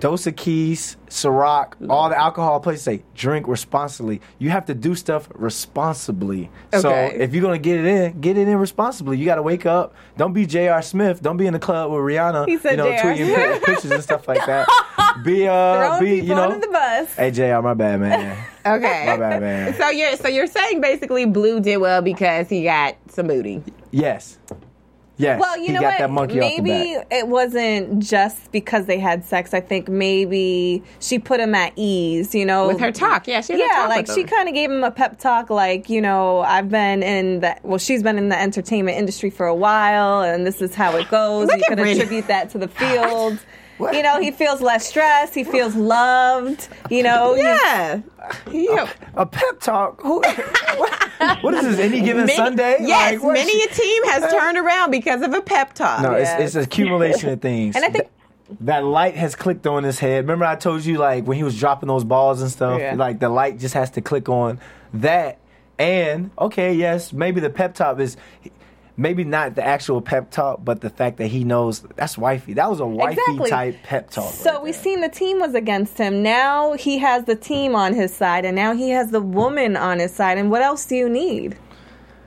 Dos Equis, Ciroc, all the alcohol places say drink responsibly. You have to do stuff responsibly. Okay. So if you're gonna get it in, get it in responsibly. You got to wake up. Don't be J.R. Smith. Don't be in the club with Rihanna. He said you know, J.R. tweeting pi- pictures and stuff like that. Be uh, Throwing be you know. the bus. Hey J.R. My bad, man. Okay. My bad, man. So you're so you're saying basically Blue did well because he got some booty. yes. Yes. Well, you he know got what? that monkey maybe off the it wasn't just because they had sex. I think maybe she put him at ease. You know, With her talk, yeah, she had a yeah, talk like with she kind of gave him a pep talk. Like you know, I've been in the well, she's been in the entertainment industry for a while, and this is how it goes. Look you at can attribute that to the field. What? You know, he feels less stressed. He feels loved. You know, Yeah. Yeah. A pep talk. Who, what, what is this? Any given Many- Sunday? Yes, Like, many a team has turned around because of a pep talk. No, Yeah. it's, it's accumulation of things. And I think- that light has clicked on his head. Remember, I told you like when he was dropping those balls and stuff. Yeah. Like the light just has to click on that. And okay, yes, maybe the pep talk is. Maybe not the actual pep talk, but the fact that he knows that's wifey. That was a wifey Exactly. type pep talk. So right we've seen the team was against him. Now he has the team on his side, and now he has the woman on his side. And what else do you need?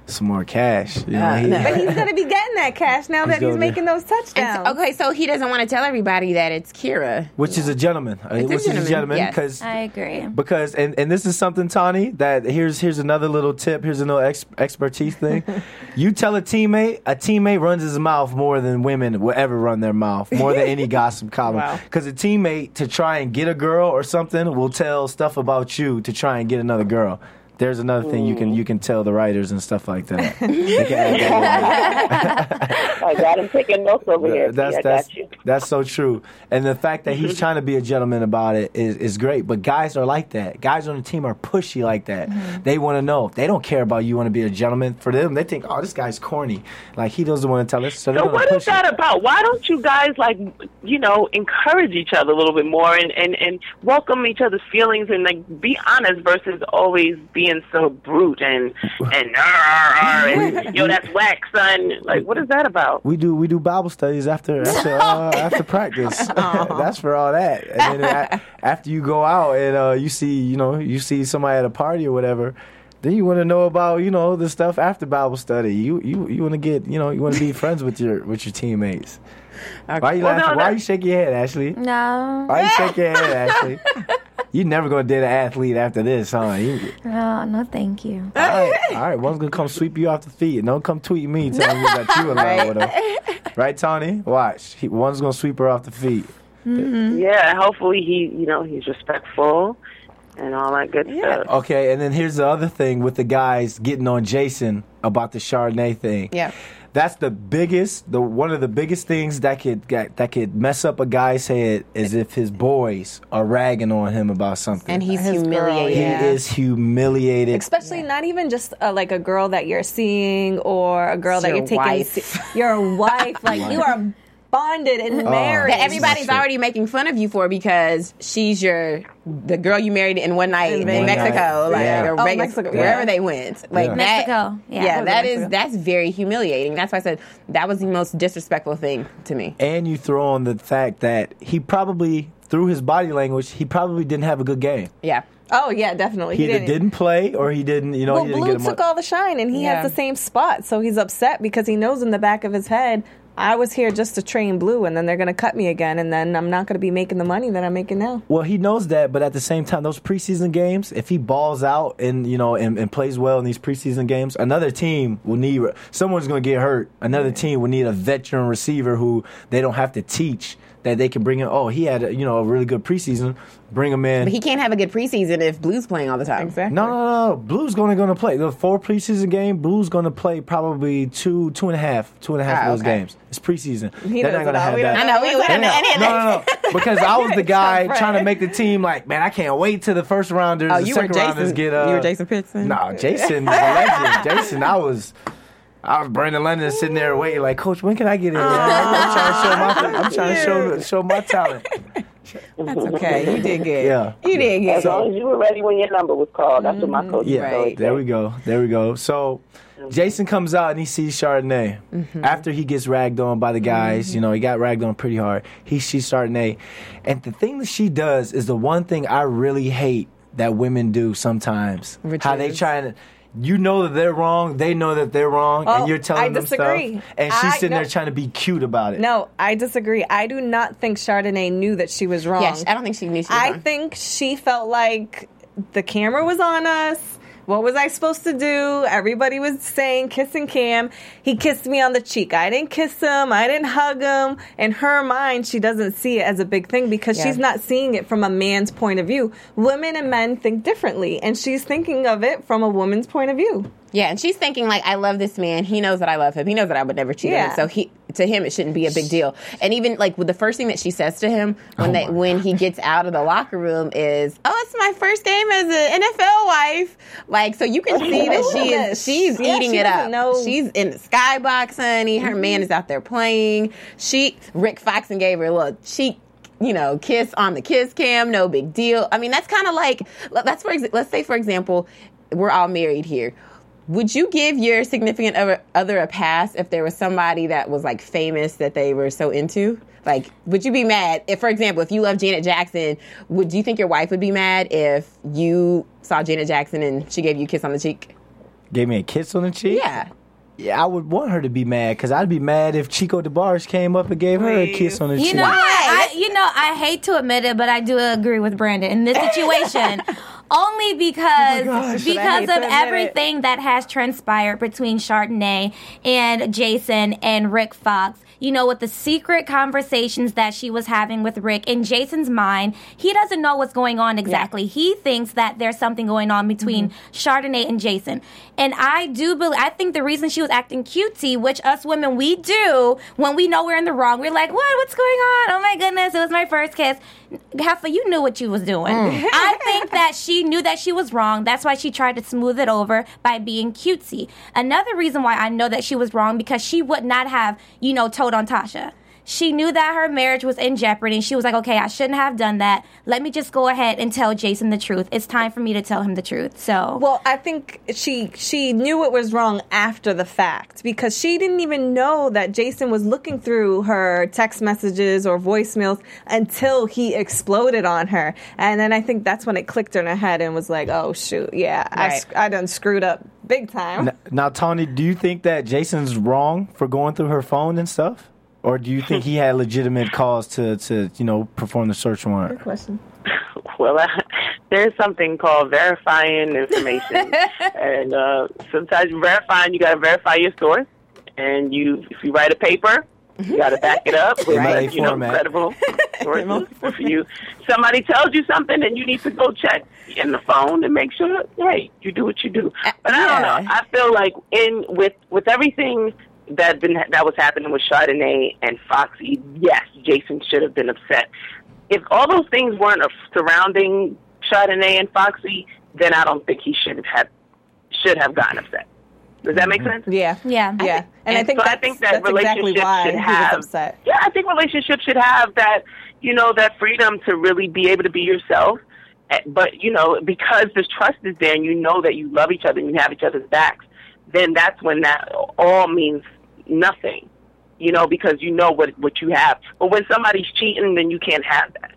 Some more cash. You know, Uh, he- no. But he's going to be getting that cash now that he's gonna- making those And touchdowns. so- okay, so he doesn't want to tell everybody that it's Keira. which is a gentleman. Uh, It's a which is gentleman, a gentleman yes. because I agree. because and, and this is something Tawny that here's here's another little tip here's another ex- expertise thing you tell a teammate a teammate runs his mouth more than women will ever run their mouth more than any gossip column Wow. because a teammate to try and get a girl or something will tell stuff about you to try and get another girl there's another thing you can you can tell the writers and stuff like that. They can add that. I got him taking notes over here. That's that's that's so true. And the fact that he's trying to be a gentleman about it is, is great. But guys are like that. Guys on the team are pushy like that. Mm-hmm. They want to know. They don't care about you want to be a gentleman. For them, they think, oh, this guy's corny. Like he doesn't want to tell us. So, So what is that it. about? Why don't you guys like you know encourage each other a little bit more and and and welcome each other's feelings and like be honest versus always being so brute and and, "Arr, arr, arr," and yo that's whack son. Like what is that about? We do we do Bible studies after after uh, after practice. That's for all that. And then after you go out and uh, you see you know you see somebody at a party or whatever. Then you want to know about you know the stuff after Bible study. You you you want to get you know you want to be friends with your with your teammates. Why you Well, laughing? no, Why that- you shaking your head, Ashley? No, Why you shaking your head, Ashley? You never gonna date an athlete after this, huh? You, no, no, thank you. all right, all right. One's gonna come sweep you off the feet. Don't come tweet me telling me that you in love with her. Right, Tony? Watch. He, one's gonna sweep her off the feet. Mm-hmm. Yeah, hopefully he you know he's respectful and all that good stuff. Okay, and then here's the other thing with the guys getting on Jason about the Chardonnay thing. Yeah. That's the biggest, the one of the biggest things that could get, that could mess up a guy's head is if his boys are ragging on him about something. And he's His girl, humiliated. he yeah. is humiliated. Especially not even just uh, like a girl that you're seeing or a girl It's that your you're taking. wife. se- Your wife, like you are bonded and oh, married. that everybody's already making fun of you for because she's your the girl you married in one night in, Vegas. Mexico, One like night. or Oh, Vegas, Mexico, wherever they went. Like Yeah. that, Mexico, yeah. yeah, that Mexico. is that's very humiliating. That's why I said that was the most disrespectful thing to me. and you throw on the fact that he probably, through his body language, he probably didn't have a good game. Yeah. oh yeah, definitely. He, either didn't play or he didn't, you know, Well, he didn't Blue get him took up. all the shine, and he Yeah. has the same spot, so he's upset because he knows in the back of his head, I was here just to train Blue, and then they're going to cut me again, and then I'm not going to be making the money that I'm making now. Well, he knows that, but at the same time, those preseason games, if he balls out and you know and, and plays well in these preseason games, another team will need someone's going to get hurt. Another team will need a veteran receiver who they don't have to teach that they can bring in. Oh, he had a, you know a really good preseason. Bring him in. But he can't have a good preseason if Blue's playing all the time. Exactly. no, no, no. Blue's going to going to play the four preseason game. Blue's going to play probably two, two and a half, two and a half Ah, of those okay. games. It's preseason. He They're not going to have that. I know we, we don't know any of no, that. no, no. Because I was the guy trying to make the team like, man, I can't wait till the first rounders. Oh, the you were second rounders Jason. get uh, you were Jason Pitson. No, Jason was a legend. Jason, I was. I was Brandon London sitting there waiting, like, Coach, when can I get in? Man? I'm trying to show my, I'm trying to show show my talent. That's okay. You did good. Yeah. You did good. As long as you were ready when your number was called. That's what my mm-hmm. coach Yeah, would always there we go. There we go. So mm-hmm. Jason comes out and he sees Chardonnay. Mm-hmm. After he gets ragged on by the guys, you know, he got ragged on pretty hard. He sees Chardonnay. And the thing that she does is the one thing I really hate that women do sometimes. Which How they is? try to you know that they're wrong, they know that they're wrong, Oh, and you're telling I them disagree. stuff. And she's I- sitting there trying to be cute about it. No, I disagree. I do not think Chardonnay knew that she was wrong. Yes, I don't think she knew she was I wrong. think she felt like the camera was on us. What was I supposed to do? Everybody was saying kissing Cam. He kissed me on the cheek. I didn't kiss him. I didn't hug him. In her mind, she doesn't see it as a big thing because Yeah. she's not seeing it from a man's point of view. Women and men think differently, and she's thinking of it from a woman's point of view. Yeah, and she's thinking like, I love this man. He knows that I love him. He knows that I would never cheat on him. So he, to him, it shouldn't be a big deal. And even like with the first thing that she says to him when Oh they when he gets out of the locker room is, "Oh, it's my first game as an NFL wife." Like, so you can oh, see that she is she's Yeah, eating she it up. doesn't know. She's in the skybox, honey. Her mm-hmm. man is out there playing. She Rick Foxon gave her a little cheek you know, kiss on the kiss cam, no big deal. I mean, that's kind of like that's for let's say for example, we're all married here. Would you give your significant other, other a pass if there was somebody that was like famous that they were so into? Like, would you be mad if, for example, if you love Janet Jackson, would you think your wife would be mad if you saw Janet Jackson and she gave you a kiss on the cheek? Gave me a kiss on the cheek? Yeah. Yeah, I would want her to be mad because I'd be mad if Chico DeBarge came up and gave her a kiss on the You cheek. know, I, you know, I hate to admit it, but I do agree with Brandon in this situation. Only oh because gosh. Should I hate because of everything that has transpired between Chardonnay and Jason and Rick Fox. You know, with the secret conversations that she was having with Rick in Jason's mind, he doesn't know what's going on exactly. He thinks that there's something going on between mm-hmm. Chardonnay and Jason. And I do believe I think the reason she was acting cutesy, which us women we do when we know we're in the wrong, we're like, What? What's going on? Oh my goodness, it was my first kiss. Heffa, you knew what you was doing. Mm. I think that she knew that she was wrong. That's why she tried to smooth it over by being cutesy. Another reason why I know that she was wrong because she would not have, you know, told on Tasha. She knew that her marriage was in jeopardy and she was like, okay, I shouldn't have done that. Let me just go ahead and tell Jason the truth. It's time for me to tell him the truth. So, Well, I think she she knew it was wrong after the fact because she didn't even know that Jason was looking through her text messages or voicemails until he exploded on her, and then I think that's when it clicked in her head and was like, "Oh shoot, yeah, I Right. sc- I done screwed up big time." N- Now, Tony, do you think that Jason's wrong for going through her phone and stuff? Or do you think he had legitimate cause to, to you know, perform the search warrant? Good Question. Well, uh, there's something called verifying information, and uh, sometimes verifying you got to verify your source, and you if you write a paper, you got to back it up with Right. you know Format. credible sources. if you somebody tells you something, and you need to go check in the phone and make sure, hey, you do what you do. But I don't know. I feel like in with with everything that been that was happening with Chardonnay and Foxy, yes, Jason should have been upset. If all those things weren't surrounding Chardonnay and Foxy, then I don't think he should have should have gotten upset. Does that make sense? Yeah, Yeah. yeah, and I And think so I think that that's exactly why should have- upset. Yeah, I think relationships should have that, you know, that freedom to really be able to be yourself. Eh, But, you know, because this trust is there and you know that you love each other and you have each other's backs, then that's when that all means nothing, you know, because you know what, what you have. But when somebody's cheating, then you can't have that.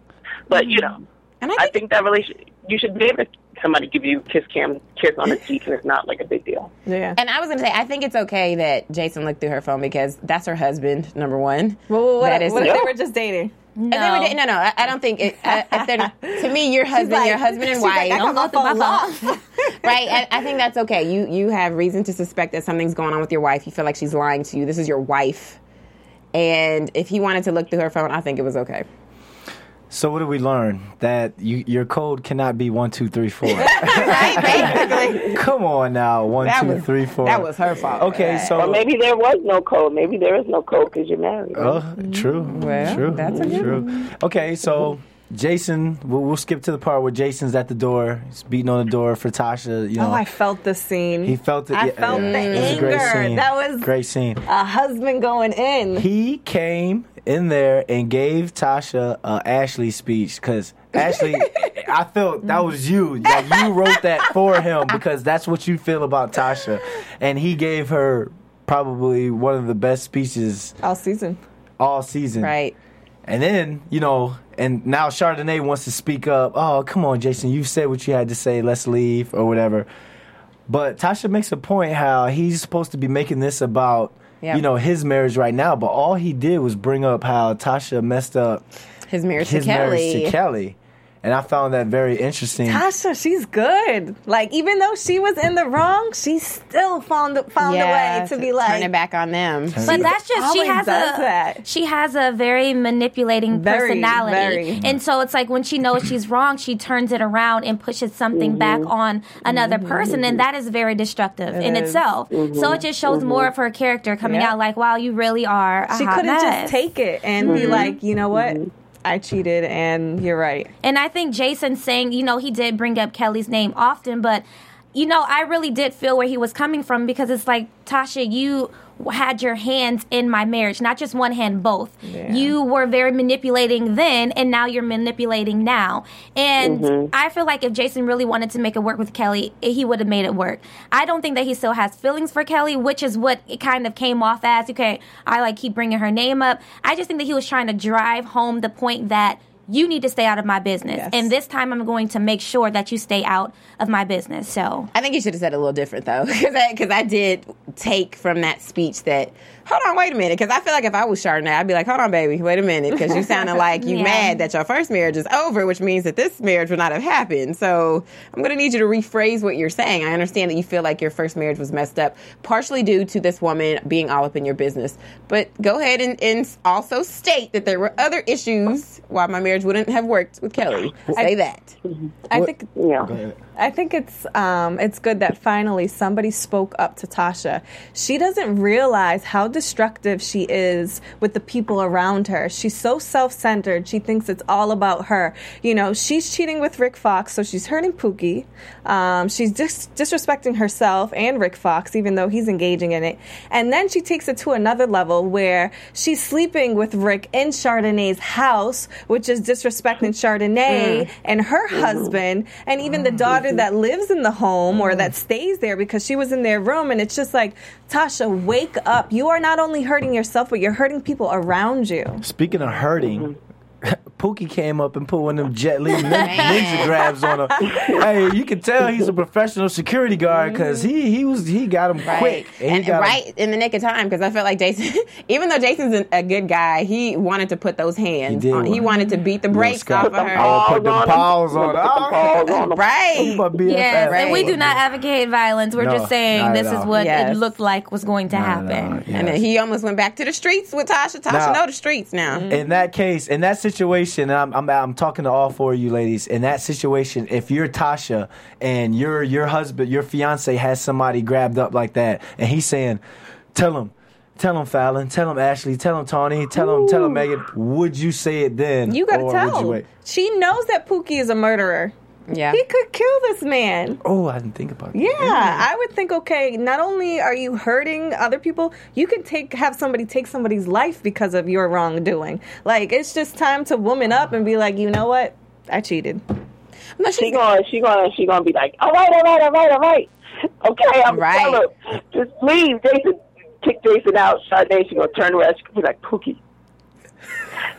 But, you mm-hmm. know, And I I think, think that relation you should be able to somebody give you kiss cam kiss on the cheek and it's not like a big deal. Yeah. and I was gonna say, I think it's okay that Jason looked through her phone because that's her husband, number one. well, what, That is what if a- they were just dating? And they were no, no, I, I don't think it. I, if they're to me, your husband, like- your husband and she's like, wife, I got my phone locked. right? I, I think that's okay. You you have reason to suspect that something's going on with your wife. You feel like she's lying to you. This is your wife, and if he wanted to look through her phone, I think it was okay. So what did we learn? That you, your code cannot be one two three four. right? Come on now, one that two was three four. That was her fault. Okay, so Or maybe there was no code. Maybe there is no code because you're married. Oh, true. Well, true. that's a good true. Okay, so Jason, we'll, we'll, skip to the part where Jason's at the door. He's beating on the door for Tasha. You know, oh, I felt the scene. He felt it. I yeah, felt yeah. the anger. That was great scene. A husband going in. He came in there and gave Tasha a Ashley speech because Ashley, I felt that was you. Like you wrote that for him because that's what you feel about Tasha, and he gave her probably one of the best speeches all season. All season, right? And then you know, and now Chardonnay wants to speak up. Oh, come on, Jason, you said what you had to say. Let's leave or whatever. But Tasha makes a point how he's supposed to be making this about yep. you know his marriage right now, but all he did was bring up how Tasha messed up his marriage his to Kelly. Marriage to Kelly and I found that very interesting. Tasha, she's good. Like even though she was in the wrong, she still found found yeah, a way to, to be like turn it back on them. But that's just she has a that. she has a very manipulating very, personality, very. and so it's like when she knows she's wrong, she turns it around and pushes something mm-hmm. back on another mm-hmm. person, and that is very destructive it in is. itself. Mm-hmm. So it just shows mm-hmm. more of her character coming yep. out. Like, wow, you really are. she couldn't just take it and be mm-hmm. like, you know what mm-hmm. I cheated and you're right. And I think Jason saying, you know, he did bring up Kelly's name often, but you know, I really did feel where he was coming from because it's like, Tasha, you had your hands in my marriage, not just one hand, both. Yeah. You were very manipulating then, and now you're manipulating now. And mm-hmm. I feel like if Jason really wanted to make it work with Kelly, he would have made it work. I don't think that he still has feelings for Kelly, which is what it kind of came off as. Okay, I like keep bringing her name up. I just think that he was trying to drive home the point that you need to stay out of my business. Yes. And this time I'm going to make sure that you stay out of my business. So I think you should have said it a little different though, because I, cause I did take from that speech that hold on, wait a minute. Because I feel like if I was Chardonnay, I'd be like, hold on, baby, wait a minute. Because you sounded like you yeah. mad that your first marriage is over, which means that this marriage would not have happened. So I'm going to need you to rephrase what you're saying. I understand that you feel like your first marriage was messed up, partially due to this woman being all up in your business. But go ahead and, and also state that there were other issues why my marriage wouldn't have worked with Kelly. Say mm-hmm. I, that. I think, yeah. I think it's um, it's good that finally somebody spoke up to Tasha. She doesn't realize how destructive she is with the people around her. She's so self-centered. She thinks it's all about her. You know, she's cheating with Rick Fox, so she's hurting Pookie. Um, she's dis- disrespecting herself and Rick Fox, even though he's engaging in it. And then she takes it to another level where she's sleeping with Rick in Chardonnay's house, which is disrespecting Chardonnay mm. and her husband, and even the daughter that lives in the home or that mm. stays there because she was in their room. And it's just like, Tasha, wake up. You are not only hurting yourself, but you're hurting people around you. Speaking of hurting, mm-hmm. Pookie came up and put one of them Jet Li ninja grabs on him. hey, you can tell he's a professional security guard because he he was he got him right. quick and, and right him. in the nick of time because I felt like Jason, even though Jason's a, good guy, he wanted to put those hands. He, on, he wanted to beat the brakes off of her. Oh, put the paws on her. Right. Yes, right. and we do not advocate violence. We're no, just saying this is what yes. it looked like was going to no, happen. Yes. And then he almost went back to the streets with Tasha. Tasha now, know the streets now. In that case, in that situation situation, I'm, I'm, I'm talking to all four of you ladies. In that situation, if you're Tasha and your your husband, your fiance has somebody grabbed up like that, and he's saying, "Tell him." Tell him Fallon. Tell him Ashley. Tell him Tawny. Tell him. Tell him Megan. Would you say it then? You gotta tell. You She knows that Pookie is a murderer. Yeah. He could kill this man. Oh, I didn't think about that. Yeah, I would think okay, not only are you hurting other people, you could take have somebody take somebody's life because of your wrongdoing. Like it's just time to woman up and be like, "You know what? I cheated." No, she gonna she gonna she gonna be like, "All right, all right, all right, all right." Okay, I'm right. Just leave, Jason. Kick Jason out. Chardonnay, she gonna turn around. She gonna be like, Pookie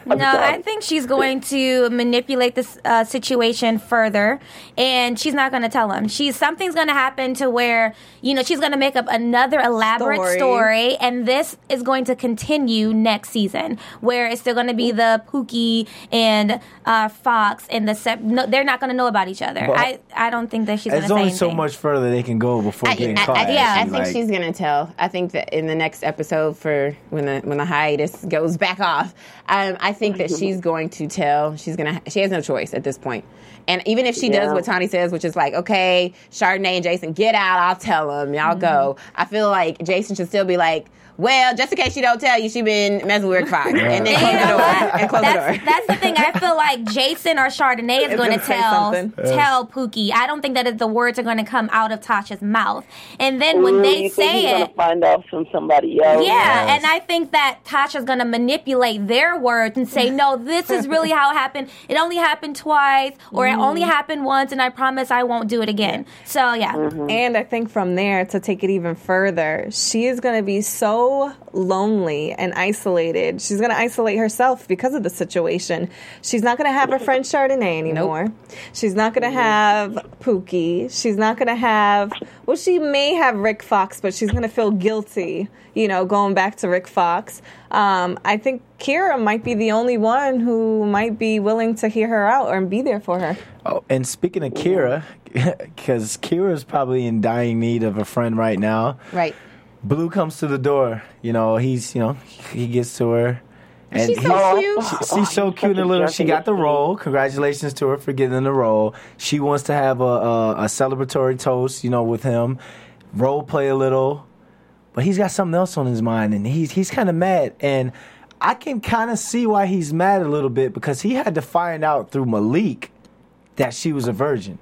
no, I think she's going to manipulate this uh, situation further, and she's not going to tell him. She's something's going to happen to where you know she's going to make up another elaborate story. story. and this is going to continue next season, where it's still going to be the Pookie and uh, Fox and the sep- no, they're not going to know about each other. I I don't think that she's. There's only so much further they can go before I, getting I, caught. I, yeah, I think like, she's going to tell. I think that in the next episode for when the when the hiatus goes back off. Um, Um, I think that she's going to tell. She's gonna. She has no choice at this point. And even if she yeah. does what Tony says, which is like, okay, Chardonnay and Jason, get out. I'll tell them. Y'all mm-hmm. go. I feel like Jason should still be like well, just in case she don't tell you, she been messing with Rick Fox, and then close the door and close that's, the door. That's the thing. I feel like Jason or Chardonnay is going to tell tell Pookie. I don't think that the words are going to come out of Tasha's mouth. And then when they say it, find out from somebody else. Yeah, yes. and I think that Tasha's going to manipulate their words and say, "No, this is really how it happened. It only happened twice, or mm-hmm. it only mm-hmm. happened once, and I promise I won't do it again." So yeah. Mm-hmm. And I think from there to take it even further, she is going to be so lonely and isolated. She's going to isolate herself because of the situation. She's not going to have her friend Chardonnay anymore. Nope. She's not going to have Pookie. She's not going to have, well, she may have Rick Fox, but she's going to feel guilty, you know, going back to Rick Fox. Um, I think Keira might be the only one who might be willing to hear her out or be there for her. Oh, and speaking of Keira, because Keira is probably in dying need of a friend right now. Right. Blue comes to the door. You know, he's you know he gets to her. And she's so cute. She, she's so cute and little. She got the role. Congratulations to her for getting the role. She wants to have a, a, a celebratory toast, you know, with him. Role play a little, but he's got something else on his mind, and he's he's kind of mad. And I can kind of see why he's mad a little bit because he had to find out through Malik that she was a virgin.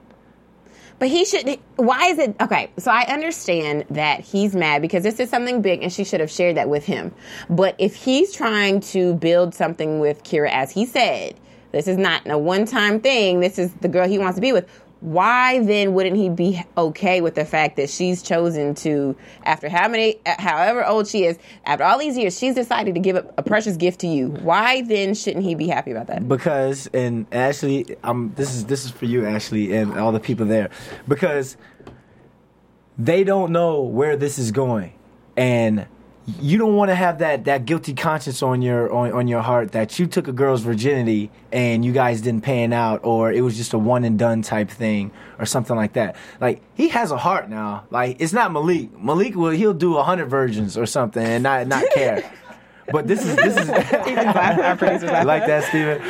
But he should. Why is it okay? So I understand that he's mad because this is something big, and she should have shared that with him. But if he's trying to build something with Keira, as he said, this is not a one-time thing. This is the girl he wants to be with why then wouldn't he be okay with the fact that she's chosen to, after how many, however old she is, after all these years, she's decided to give a, a precious gift to you? Why then shouldn't he be happy about that? Because, and Ashley, um, this is this is for you, Ashley, and all the people there, because they don't know where this is going, and you don't want to have that that guilty conscience on your on, on your heart that you took a girl's virginity and you guys didn't pan out or it was just a one and done type thing or something like that. Like he has a heart now. Like it's not Malik. Malik will he'll do a hundred virgins or something and not not care. but this is this is like that, Steven.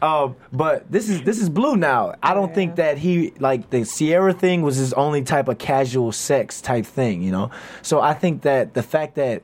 Um, but this is this is blue now. I don't yeah. think that he like the Sierra thing was his only type of casual sex type thing, you know. So I think that the fact that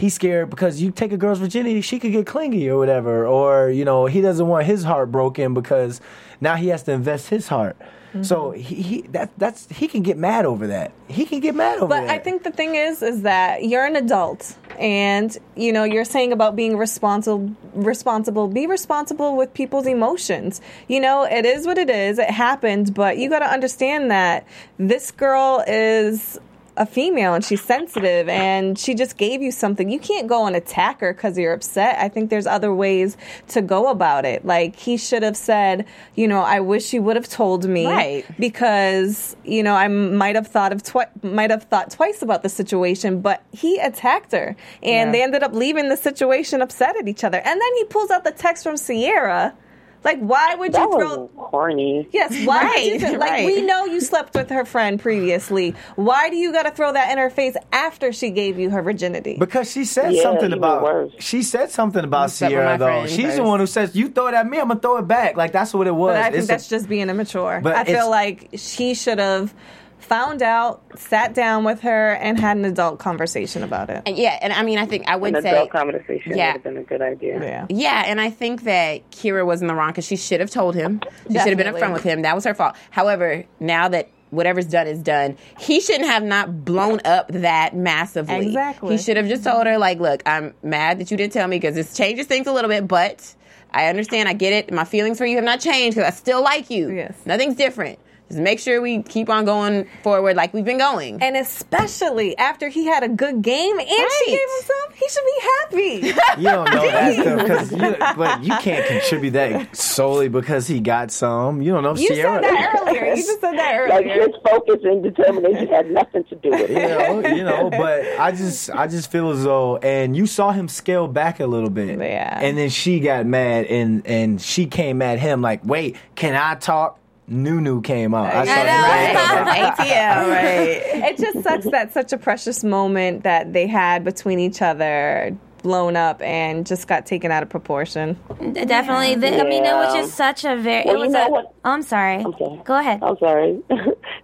he's scared because you take a girl's virginity, she could get clingy or whatever, or you know he doesn't want his heart broken because now he has to invest his heart. Mm-hmm. So he, he that that's he can get mad over that. He can get mad over but that. But I think the thing is is that you're an adult and you know you're saying about being responsible responsible be responsible with people's emotions. You know, it is what it is. It happened, but you got to understand that this girl is a female and she's sensitive and she just gave you something. You can't go and attack her because you're upset. I think there's other ways to go about it. Like he should have said, you know, I wish you would have told me right. because you know I might have thought of twi- might have thought twice about the situation. But he attacked her and yeah. they ended up leaving the situation upset at each other. And then he pulls out the text from Ciara like, why would that you throw? Corny. Yes. Why right, would you? Like, right. we know you slept with her friend previously. Why do you got to throw that in her face after she gave you her virginity? Because she said yeah, something about. Worse. She said something about Ciara though. She's first. the one who says, "You throw it at me, I'm gonna throw it back." Like that's what it was. But I think it's that's a, just being immature. But I feel like she should have found out, sat down with her, and had an adult conversation about it. And yeah, and I mean, I think I would an say adult conversation yeah, would have been a good idea. Yeah, yeah, and I think that Keira was in the wrong because she should have told him. She should have been upfront with him. That was her fault. However, now that whatever's done is done. He shouldn't have not blown up that massively. Exactly. He should have just told her, like, look, I'm mad that you didn't tell me because this changes things a little bit, but I understand. I get it. My feelings for you have not changed because I still like you. Yes. Nothing's different. Just make sure we keep on going forward like we've been going. And especially after he had a good game and right. she gave him some, he should be happy. You don't know that stuff because you, but you can't contribute that solely because he got some. You don't know. You Ciara. said that earlier. You just said that earlier. Like his focus and determination had nothing to do with it. You know, you know. But I just, I just feel as though, and you saw him scale back a little bit. Yeah. And then she got mad, and and she came at him like, "Wait, can I talk?" Nunu came out. I, I know. ATL, right? It just sucks that such a precious moment that they had between each other blown up and just got taken out of proportion. Definitely. The, I mean, it was just such a very. Well, it was you know a, what? Oh, I'm sorry. I'm sorry. Go ahead. I'm sorry.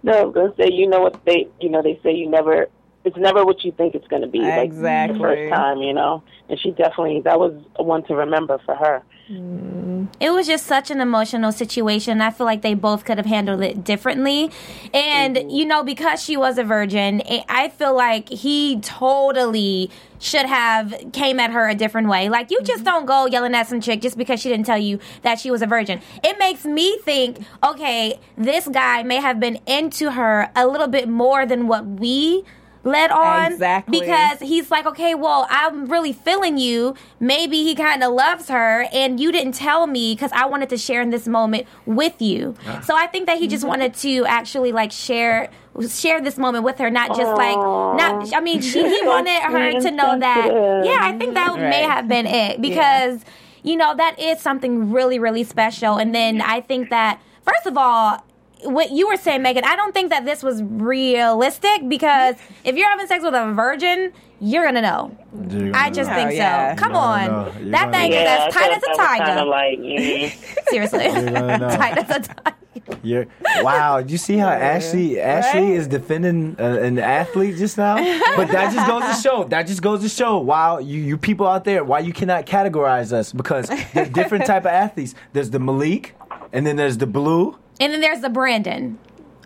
no, I was gonna say, you know what they, you know, they say you never. It's never what you think it's gonna be. Like Exactly. the first time, you know. And she definitely that was one to remember for her. Mm-hmm. It was just such an emotional situation. I feel like they both could have handled it differently. And, mm-hmm. you know, because she was a virgin, I- I feel like he totally should have came at her a different way. Like, you just mm-hmm. don't go yelling at some chick just because she didn't tell you that she was a virgin. It makes me think, okay, this guy may have been into her a little bit more than what we led on Exactly. because he's like, okay, well, I'm really feeling you. Maybe he kind of loves her, and you didn't tell me because I wanted to share in this moment with you. So I think that he just wanted to actually like share share this moment with her, not just like not. I mean, she, he wanted her to know that. Yeah, I think that may have been it because you know that is something really really special. And then I think that first of all what you were saying, Megan, I don't think that this was realistic because if you're having sex with a virgin, you're gonna know. You're I gonna just know. think yeah. so. Come You're on, gonna know. You're that thing know. is as tight as a tiger. of like, mm. Seriously, gonna tight as a tiger. You're, wow, you see how Ashley Ashley is defending uh, an athlete just now? But that just goes to show. That just goes to show. Wow, you you people out there, why you cannot categorize us because there's different type of athletes. There's the Malik, and then there's the blue. And then there's the Brandon.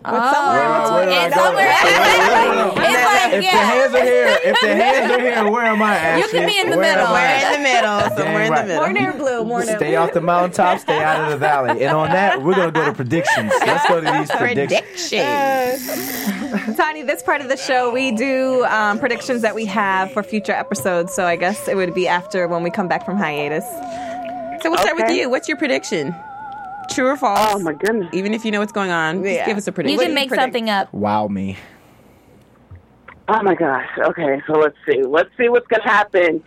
What's somewhere in Oh, Where do I it's somewhere. it's like If the hands are here, if the hands are here, where am I, Ashley? You can be in the Where middle. We're in the middle. Somewhere in the middle. More near blue, more near Stay off the mountaintop, stay out of the valley. And on that, we're gonna go to predictions. Let's go to these predictions. Prediction. Tiny, this part of the show, we do um, predictions that we have for future episodes. So I guess it would be after when we come back from hiatus. So we'll start with you. What's your prediction? True or false? Oh my goodness. Even if you know what's going on, just give us a prediction. You prediction. can make something up. Wow me. Oh my gosh. Okay, so let's see. Let's see what's gonna happen.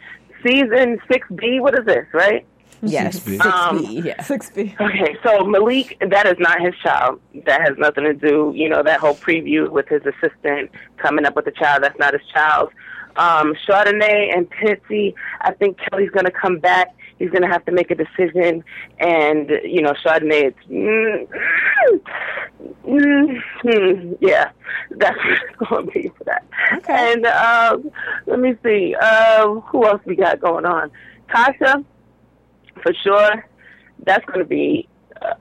Season six B. What is this? Right? Yes, Six B. six Um, B. Yeah. 6B. Okay, so Malik, that is not his child. That has nothing to do, you know, that whole preview with his assistant coming up with a child. That's not his child. Um, Chardonnay and Pitsy, I think Kelly's going to come back. He's going to have to make a decision. And, you know, Chardonnay, it's, mm, mm, mm, yeah, that's going to be for that. Okay. And um, let me see, uh, who else we got going on? Tasha, for sure. That's going to be uh,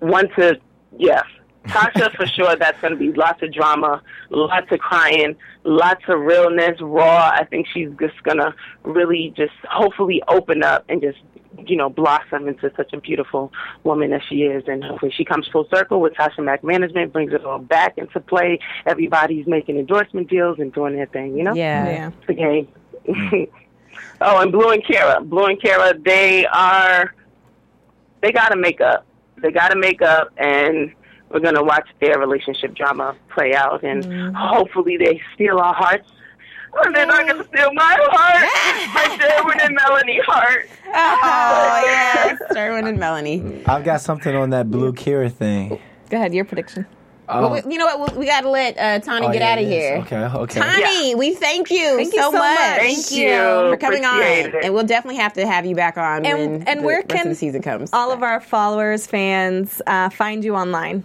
one to yeah. Tasha for sure. That's going to be lots of drama, lots of crying, lots of realness, raw. I think she's just going to really just hopefully open up and just you know blossom into such a beautiful woman as she is, and hopefully she comes full circle with Tasha Mack Management, brings it all back into play. Everybody's making endorsement deals and doing their thing. You know, Yeah. Yeah. it's a game. Mm. oh, and Blue and Keira. Blue and Keira, they are, they got to make up. They got to make up, and we're going to watch their relationship drama play out, and hopefully they steal our hearts. Or they're not going to steal my heart. my Derwin and Melanie heart. Oh yes, Derwin and Melanie. I've got something on that blue Keira thing. Go ahead, your prediction. Oh, Well, we, you know what? We, we got to let uh, Tani oh, get yeah, out of here. Okay, okay. Tani, we thank you Thank you so, so much. much. Thank you. for coming Appreciate on, it. and we'll definitely have to have you back on And- when and the where rest can of the season comes. All of our followers, fans, uh, find you online.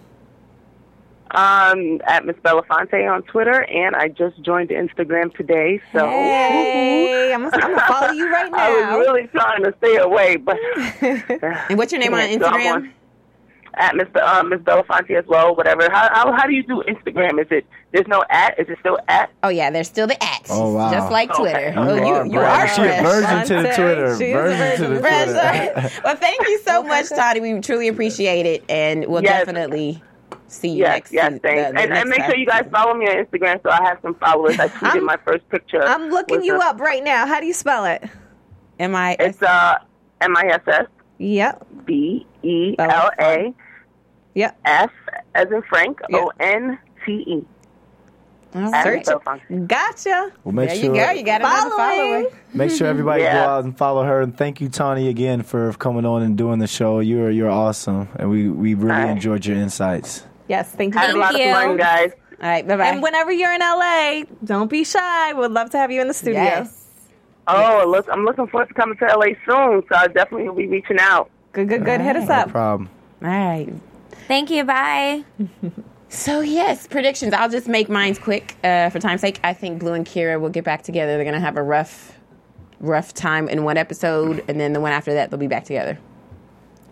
Um, at Miss Belafonte on Twitter, and I just joined Instagram today, so. Hey, I'm gonna, I'm gonna follow you right now. I was really trying to stay away, but and what's your name on Yeah, so Instagram? on- at Miss Be- uh, Miss Belafonte as well, whatever. How, how how do you do Instagram? Is it there's no at? Is it still at? Oh yeah, there's still the at. Oh, wow. Just like Twitter. You Oh, you, are, you bro. are She a virgin to the Twitter. She is a Virgin to the Twitter. well, thank you so much, Tani. We truly appreciate it, and we'll Yes. definitely see you Yes, next. yes, se- thanks. the- the and, next and make sure you guys follow me on Instagram so I have some followers. I tweeted my first picture. I'm looking you the- up right now. How do you spell it? Am I? It's uh M I S S Yep. B E L A Yep. F as in Frank Yeah. O N T E. I'll At search Miss it. Belafonte. Gotcha. Well, make There sure you go. You got another Following. follower. make sure everybody Yeah. go out and follow her. And thank you, Tani, again for coming on and doing the show. You're you're awesome, and we we really All right. enjoyed your insights. Yes, thank you. Had a Thank lot you. of fun, guys. All right. Bye bye. And whenever you're in LA, don't be shy. We'd love to have you in the studio. Yes. Oh, look, I'm looking forward to coming to LA soon, so I definitely will be reaching out. Good, good, good. Hit us up. No problem. All right. Thank you. Bye. So yes, predictions. I'll just make mine quick uh, for time's sake. I think Blue and Keira will get back together. They're gonna have a rough, rough time in one episode, and then the one after that they'll be back together.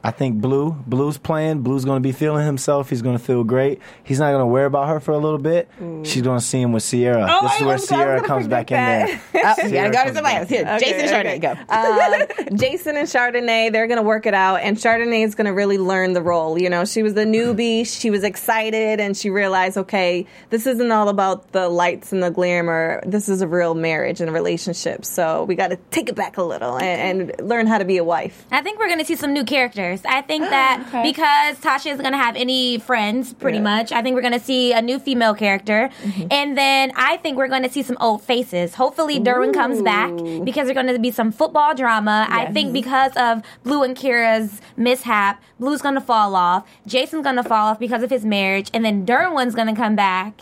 I think Blue, Blue's playing. Blue's going to be feeling himself. He's going to feel great. He's not going to worry about her for a little bit. She's going to see him with Sierra. Oh, this I is where was- I was Sierra comes back predict in there. Oh, you gotta go to somebody else. Here, Jason and Chardonnay, go. Um, Jason and Chardonnay, they're going to work it out, and Chardonnay is going to really learn the role. You know, she was the newbie, she was excited, and she realized, okay, this isn't all about the lights and the glamour. This is a real marriage and a relationship. So we got to take it back a little and, and learn how to be a wife. I think we're going to see some new characters. I think that because Tasha isn't going to have any friends, pretty Yeah. much, I think we're going to see a new female character. Mm-hmm. And then I think we're going to see some old faces. Hopefully, Derwin comes back because there's going to be some football drama. I think because of Blue and Keira's mishap, Blue's going to fall off. Jason's going to fall off because of his marriage. And then Derwin's going to come back.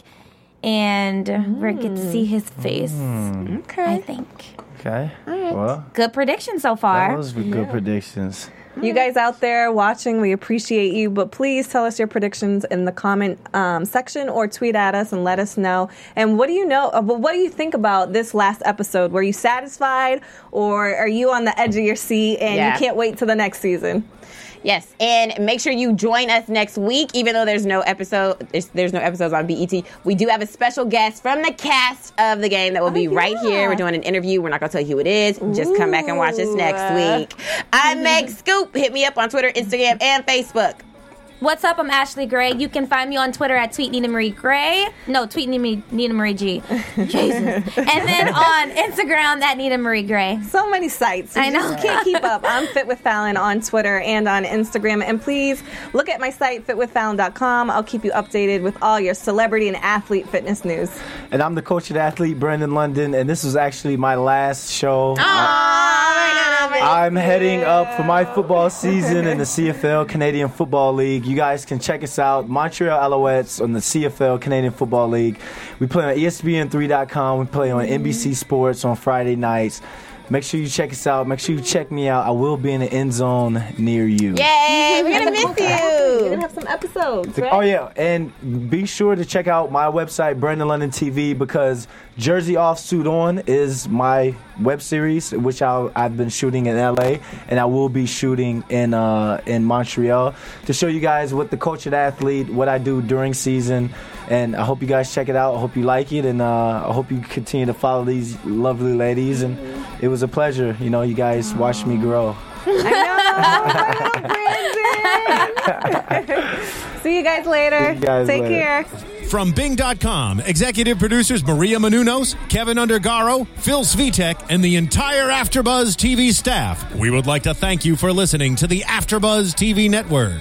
And we're going to see his face. Mm. I Okay. think. Okay. Well, Good prediction so far. those were good predictions. You guys out there watching, we appreciate you, but please tell us your predictions in the comment um, section or tweet at us and let us know. And what do you know? uh, what do you think about this last episode? Were you satisfied, or are you on the edge of your seat and Yeah. you can't wait till the next season? Yes, and make sure you join us next week. Even though there's no episode, there's, there's no episodes on BET. We do have a special guest from the cast of the game that will oh, be right yeah. here. We're doing an interview. We're not going to tell you who it is. Just come back and watch us next week. I'm Meg Scoop. Hit me up on Twitter, Instagram, and Facebook. What's up? I'm Ashley Gray. You can find me on Twitter at Tweet Nina Marie Gray. No, Tweet Nina, Nina Marie G. Jesus. And then on Instagram at Nina Marie Gray. So many sites. You I know. just can't keep up. I'm Fit with Fallon on Twitter and on Instagram. And please look at my site, fitwithfallon.com. I'll keep you updated with all your celebrity and athlete fitness news. And I'm the coach of athlete, Brandon London, and this was actually my last show. I'm heading up for my football season in the CFL Canadian Football League. You guys can check us out, Montreal Alouettes on the CFL Canadian Football League. We play on E ESPN3.com. We play on NBC Sports on Friday nights. Make sure you check us out. Make sure you check me out. I will be in the end zone near you. Yay, we're going to miss you. We're going to have some episodes, right? Oh yeah, and be sure to check out my website, Brandon London TV, because Jersey Off Suit On is my web series, which i I've been shooting in LA, and I will be shooting in uh, in Montreal to show you guys what the coach and athlete, what I do during season, and I hope you guys check it out. I hope you like it, and uh, I hope you continue to follow these lovely ladies. And it was a pleasure. You know, you guys watched me grow. I know, Brandon. See you guys later. You guys Take later. care. From Bing.com, executive producers Maria Menounos, Kevin Undergaro, Phil Svitek, and the entire Afterbuzz TV staff, we would like to thank you for listening to the Afterbuzz TV network.